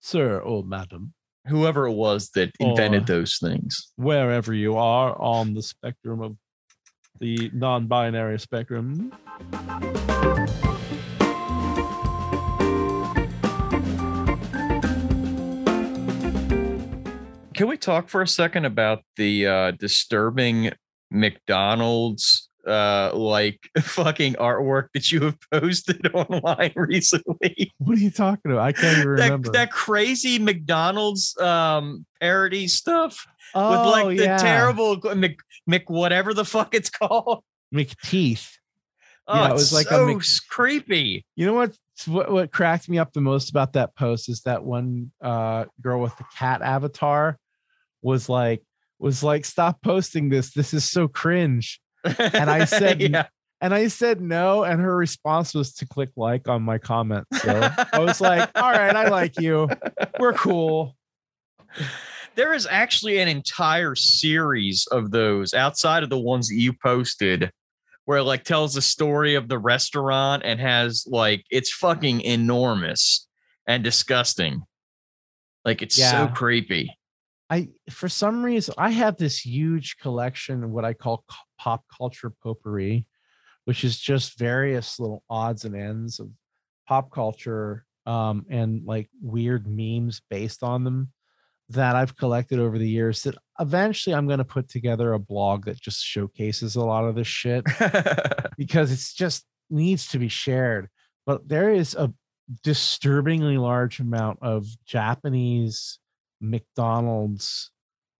sir or madam whoever it was that invented Or- those things. wherever you are on the spectrum of the non-binary spectrum. Can we talk for a second about the uh, disturbing McDonald's uh, like [LAUGHS] fucking artwork that you have posted [LAUGHS] online recently? what are you talking about i can't even that, remember that crazy McDonald's um, parody stuff oh, with like the yeah. terrible Mc, Mc whatever the fuck it's [LAUGHS] called. mcteeth Oh, Yeah, it was like a so Mc- creepy. You know what, what? What cracked me up the most about that post is that one uh, girl with the cat avatar was like, was like, stop posting this. This is so cringe. And I [LAUGHS] said, yeah. And I said no, and her response was to click like on my comment. So I was like, [LAUGHS] all right, I like you. We're cool. there is actually an entire series of those outside of the ones that you posted where it like tells the story of the restaurant and has like it's fucking enormous and disgusting like it's so creepy I for some reason I have this huge collection of what I call pop culture potpourri, which is just various little odds and ends of pop culture um, and like weird memes based on them that I've collected over the years. That eventually I'm going to put together a blog that just showcases a lot of this shit [LAUGHS] because it's just needs to be shared. But there is a disturbingly large amount of Japanese McDonald's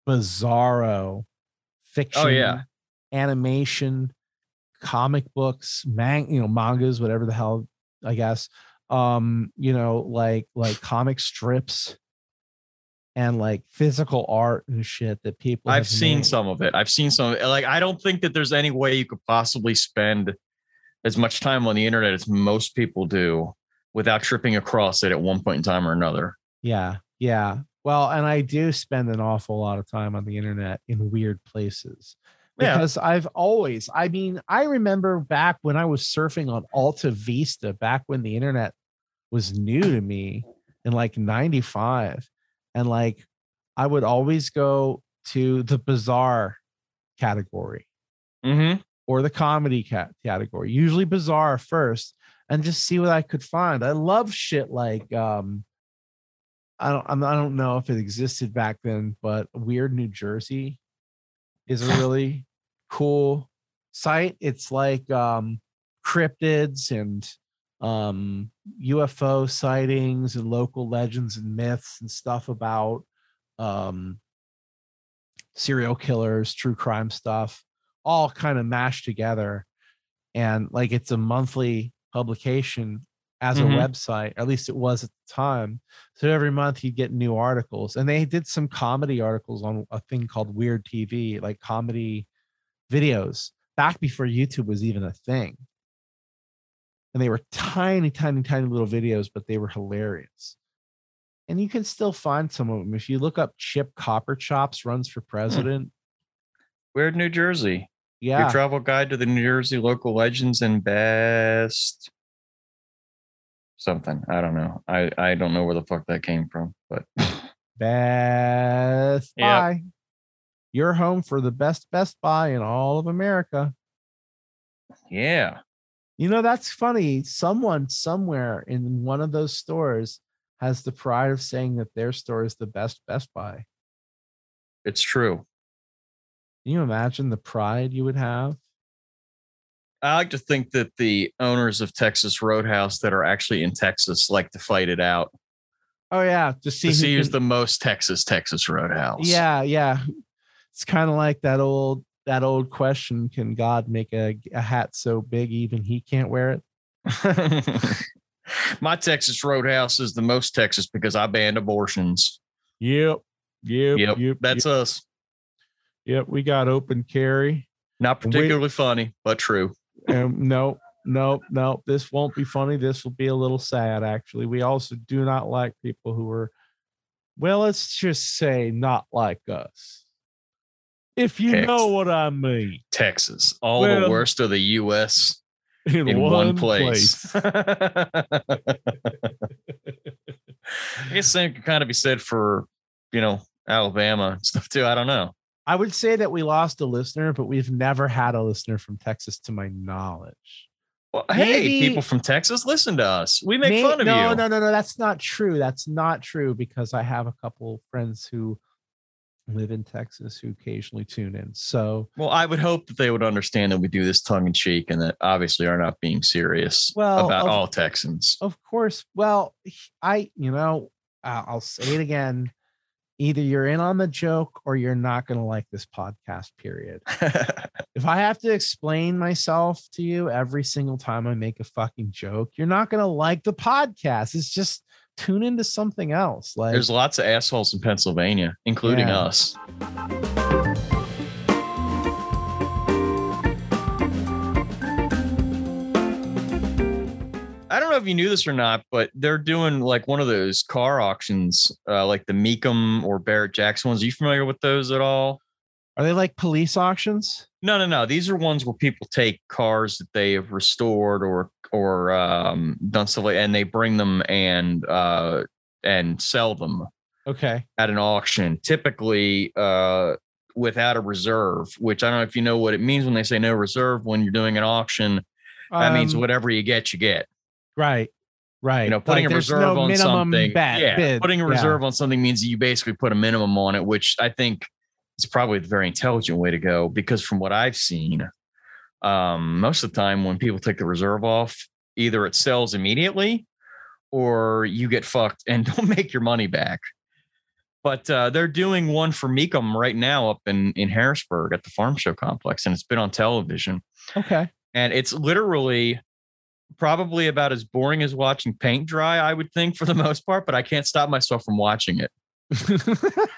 bizarro fiction, Oh, yeah. Animation, comic books, mang you know, mangas, whatever the hell, I guess. Um, you know, like like comic strips and like physical art and shit that people i've seen made. some of it i've seen some like i don't think that there's any way you could possibly spend as much time on the internet as most people do without tripping across it at one point in time or another Yeah, yeah. Well, and I do spend an awful lot of time on the internet in weird places. Yeah. because I've always, I mean, I remember back when I was surfing on Alta Vista, back when the internet was new to me in like 95. And like I would always go to the bizarre category Mm-hmm. or the comedy cat category, usually bizarre first, and just see what I could find. I love shit like um I don't I don't know if it existed back then, but Weird New Jersey is a really cool site. It's like um cryptids and um UFO sightings and local legends and myths and stuff about um serial killers, true crime stuff, all kind of mashed together. And like it's a monthly publication as Mhm. a website, at least it was at the time. So every month you get new articles. And they did some comedy articles on a thing called Weird TV, like comedy videos back before YouTube was even a thing. And they were tiny, tiny, tiny little videos, but they were hilarious. And you can still find some of them. If you look up Chip Copper Chops runs for president, Weird New Jersey. yeah, Your travel guide to the New Jersey local legends and best something. I don't know. I I don't know where the fuck that came from, but [LAUGHS] Best Yep. Buy. Your home for the best Best Buy in all of America. yeah. You know, that's funny. Someone somewhere in one of those stores has the pride of saying that their store is the best Best Buy. It's true. Can you imagine the pride you would have? I like to think that the owners of Texas Roadhouse that are actually in Texas like to fight it out Oh yeah, to see, to see who's can- the most Texas Texas Roadhouse. yeah, yeah. It's kind of like that old that old question: Can God make a, a hat so big even He can't wear it? [LAUGHS] My Texas Roadhouse is the most Texas because I banned abortions. Yep, yep, Yep, yep. that's yep, us. yep. We got open carry. Not We- particularly funny, but true. Um, no, no, no. This won't be funny. This will be a little sad, actually. We also do not like people who are, well, let's just say not like us. If you know what I mean. Texas, all the worst of the U.S. [LAUGHS] In, in one, place. [LAUGHS] I guess same can kind of be said for you know Alabama and stuff too. I don't know. I would say that we lost a listener, but we've never had a listener from Texas to my knowledge. Well, hey, Maybe- people from Texas, listen to us. We make May- fun of no, you. No, no, no, That's not true. That's not true because I have a couple friends who live in Texas who occasionally tune in. So, Well, I would hope that they would understand that we do this tongue in cheek and that obviously are not being serious Well, about of- all Texans. of course, well, I, you know, I'll say it again. Either you're in on the joke or you're not going to like this podcast, period. [LAUGHS] If I have to explain myself to you every single time I make a fucking joke, you're not going to like the podcast. It's just tune into something else. Like, There's lots of assholes in Pennsylvania, including Yeah. us. I don't know if you knew this or not, but they're doing like one of those car auctions, uh, like the Mecum or Barrett Jackson ones. Are you familiar with those at all? are they like police auctions? No, no, no. These are ones where people take cars that they have restored or or um, done stuff like, and they bring them and uh, and sell them Okay. at an auction, typically uh, without a reserve. Which I don't know if you know what it means when they say no reserve. When you're doing an auction, that means Um, whatever you get, you get. Right. Right. You know, putting Like, a reserve no on something. bet- yeah, bid. putting a Yeah. reserve on something means that you basically put a minimum on it, which I think is probably the very intelligent way to go. Because from what I've seen, um, most of the time when people take the reserve off, either it sells immediately or you get fucked [LAUGHS] and don't make your money back. But uh, they're doing one for Mecum right now up in in Harrisburg at the Farm Show Complex, and it's been on television Okay. and it's literally probably about as boring as watching paint dry i would think for the [LAUGHS] most part but i can't stop myself from watching it. [LAUGHS]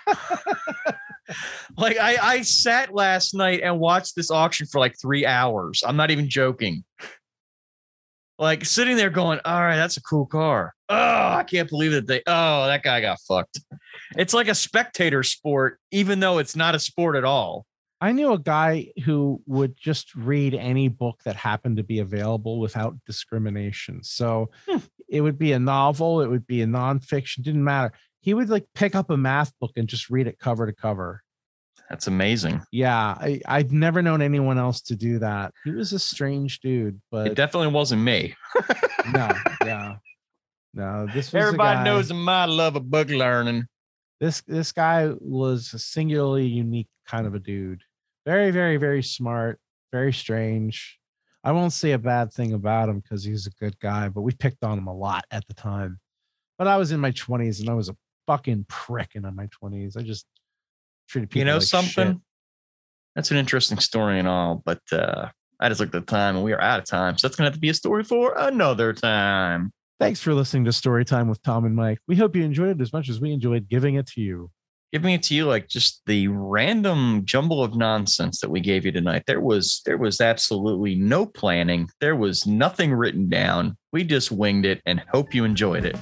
Like i i sat last night and watched this auction for like three hours. I'm not even joking. Like sitting there going all right that's a cool car. Oh i can't believe that they oh that guy got fucked. It's like a spectator sport even though it's not a sport at all I knew a guy who would just read any book that happened to be available without discrimination. So Hmm. it would be a novel, it would be a nonfiction, didn't matter. He would like pick up a math book and just read it cover to cover. That's amazing. Yeah, I, I've never known anyone else to do that. He was a strange dude, but It definitely wasn't me. no, [LAUGHS] yeah, no. This was Everybody guy- knows my love of book learning. this this guy was a singularly unique kind of a dude. Very, very, very smart, very strange. I won't say a bad thing about him because he's a good guy, but we picked on him a lot at the time. But I was in my twenties and I was a fucking prick in my twenties. I just treated people. you know like something? shit. That's an interesting story and all, but uh, I just looked at the time and we are out of time. So that's gonna have to be a story for another time. Thanks for listening to Story Time with Tom and Mike. We hope you enjoyed it as much as we enjoyed giving it to you. Giving it to you like just the random jumble of nonsense that we gave you tonight. There was there was absolutely no planning. There was nothing written down. We just winged it and hope you enjoyed it.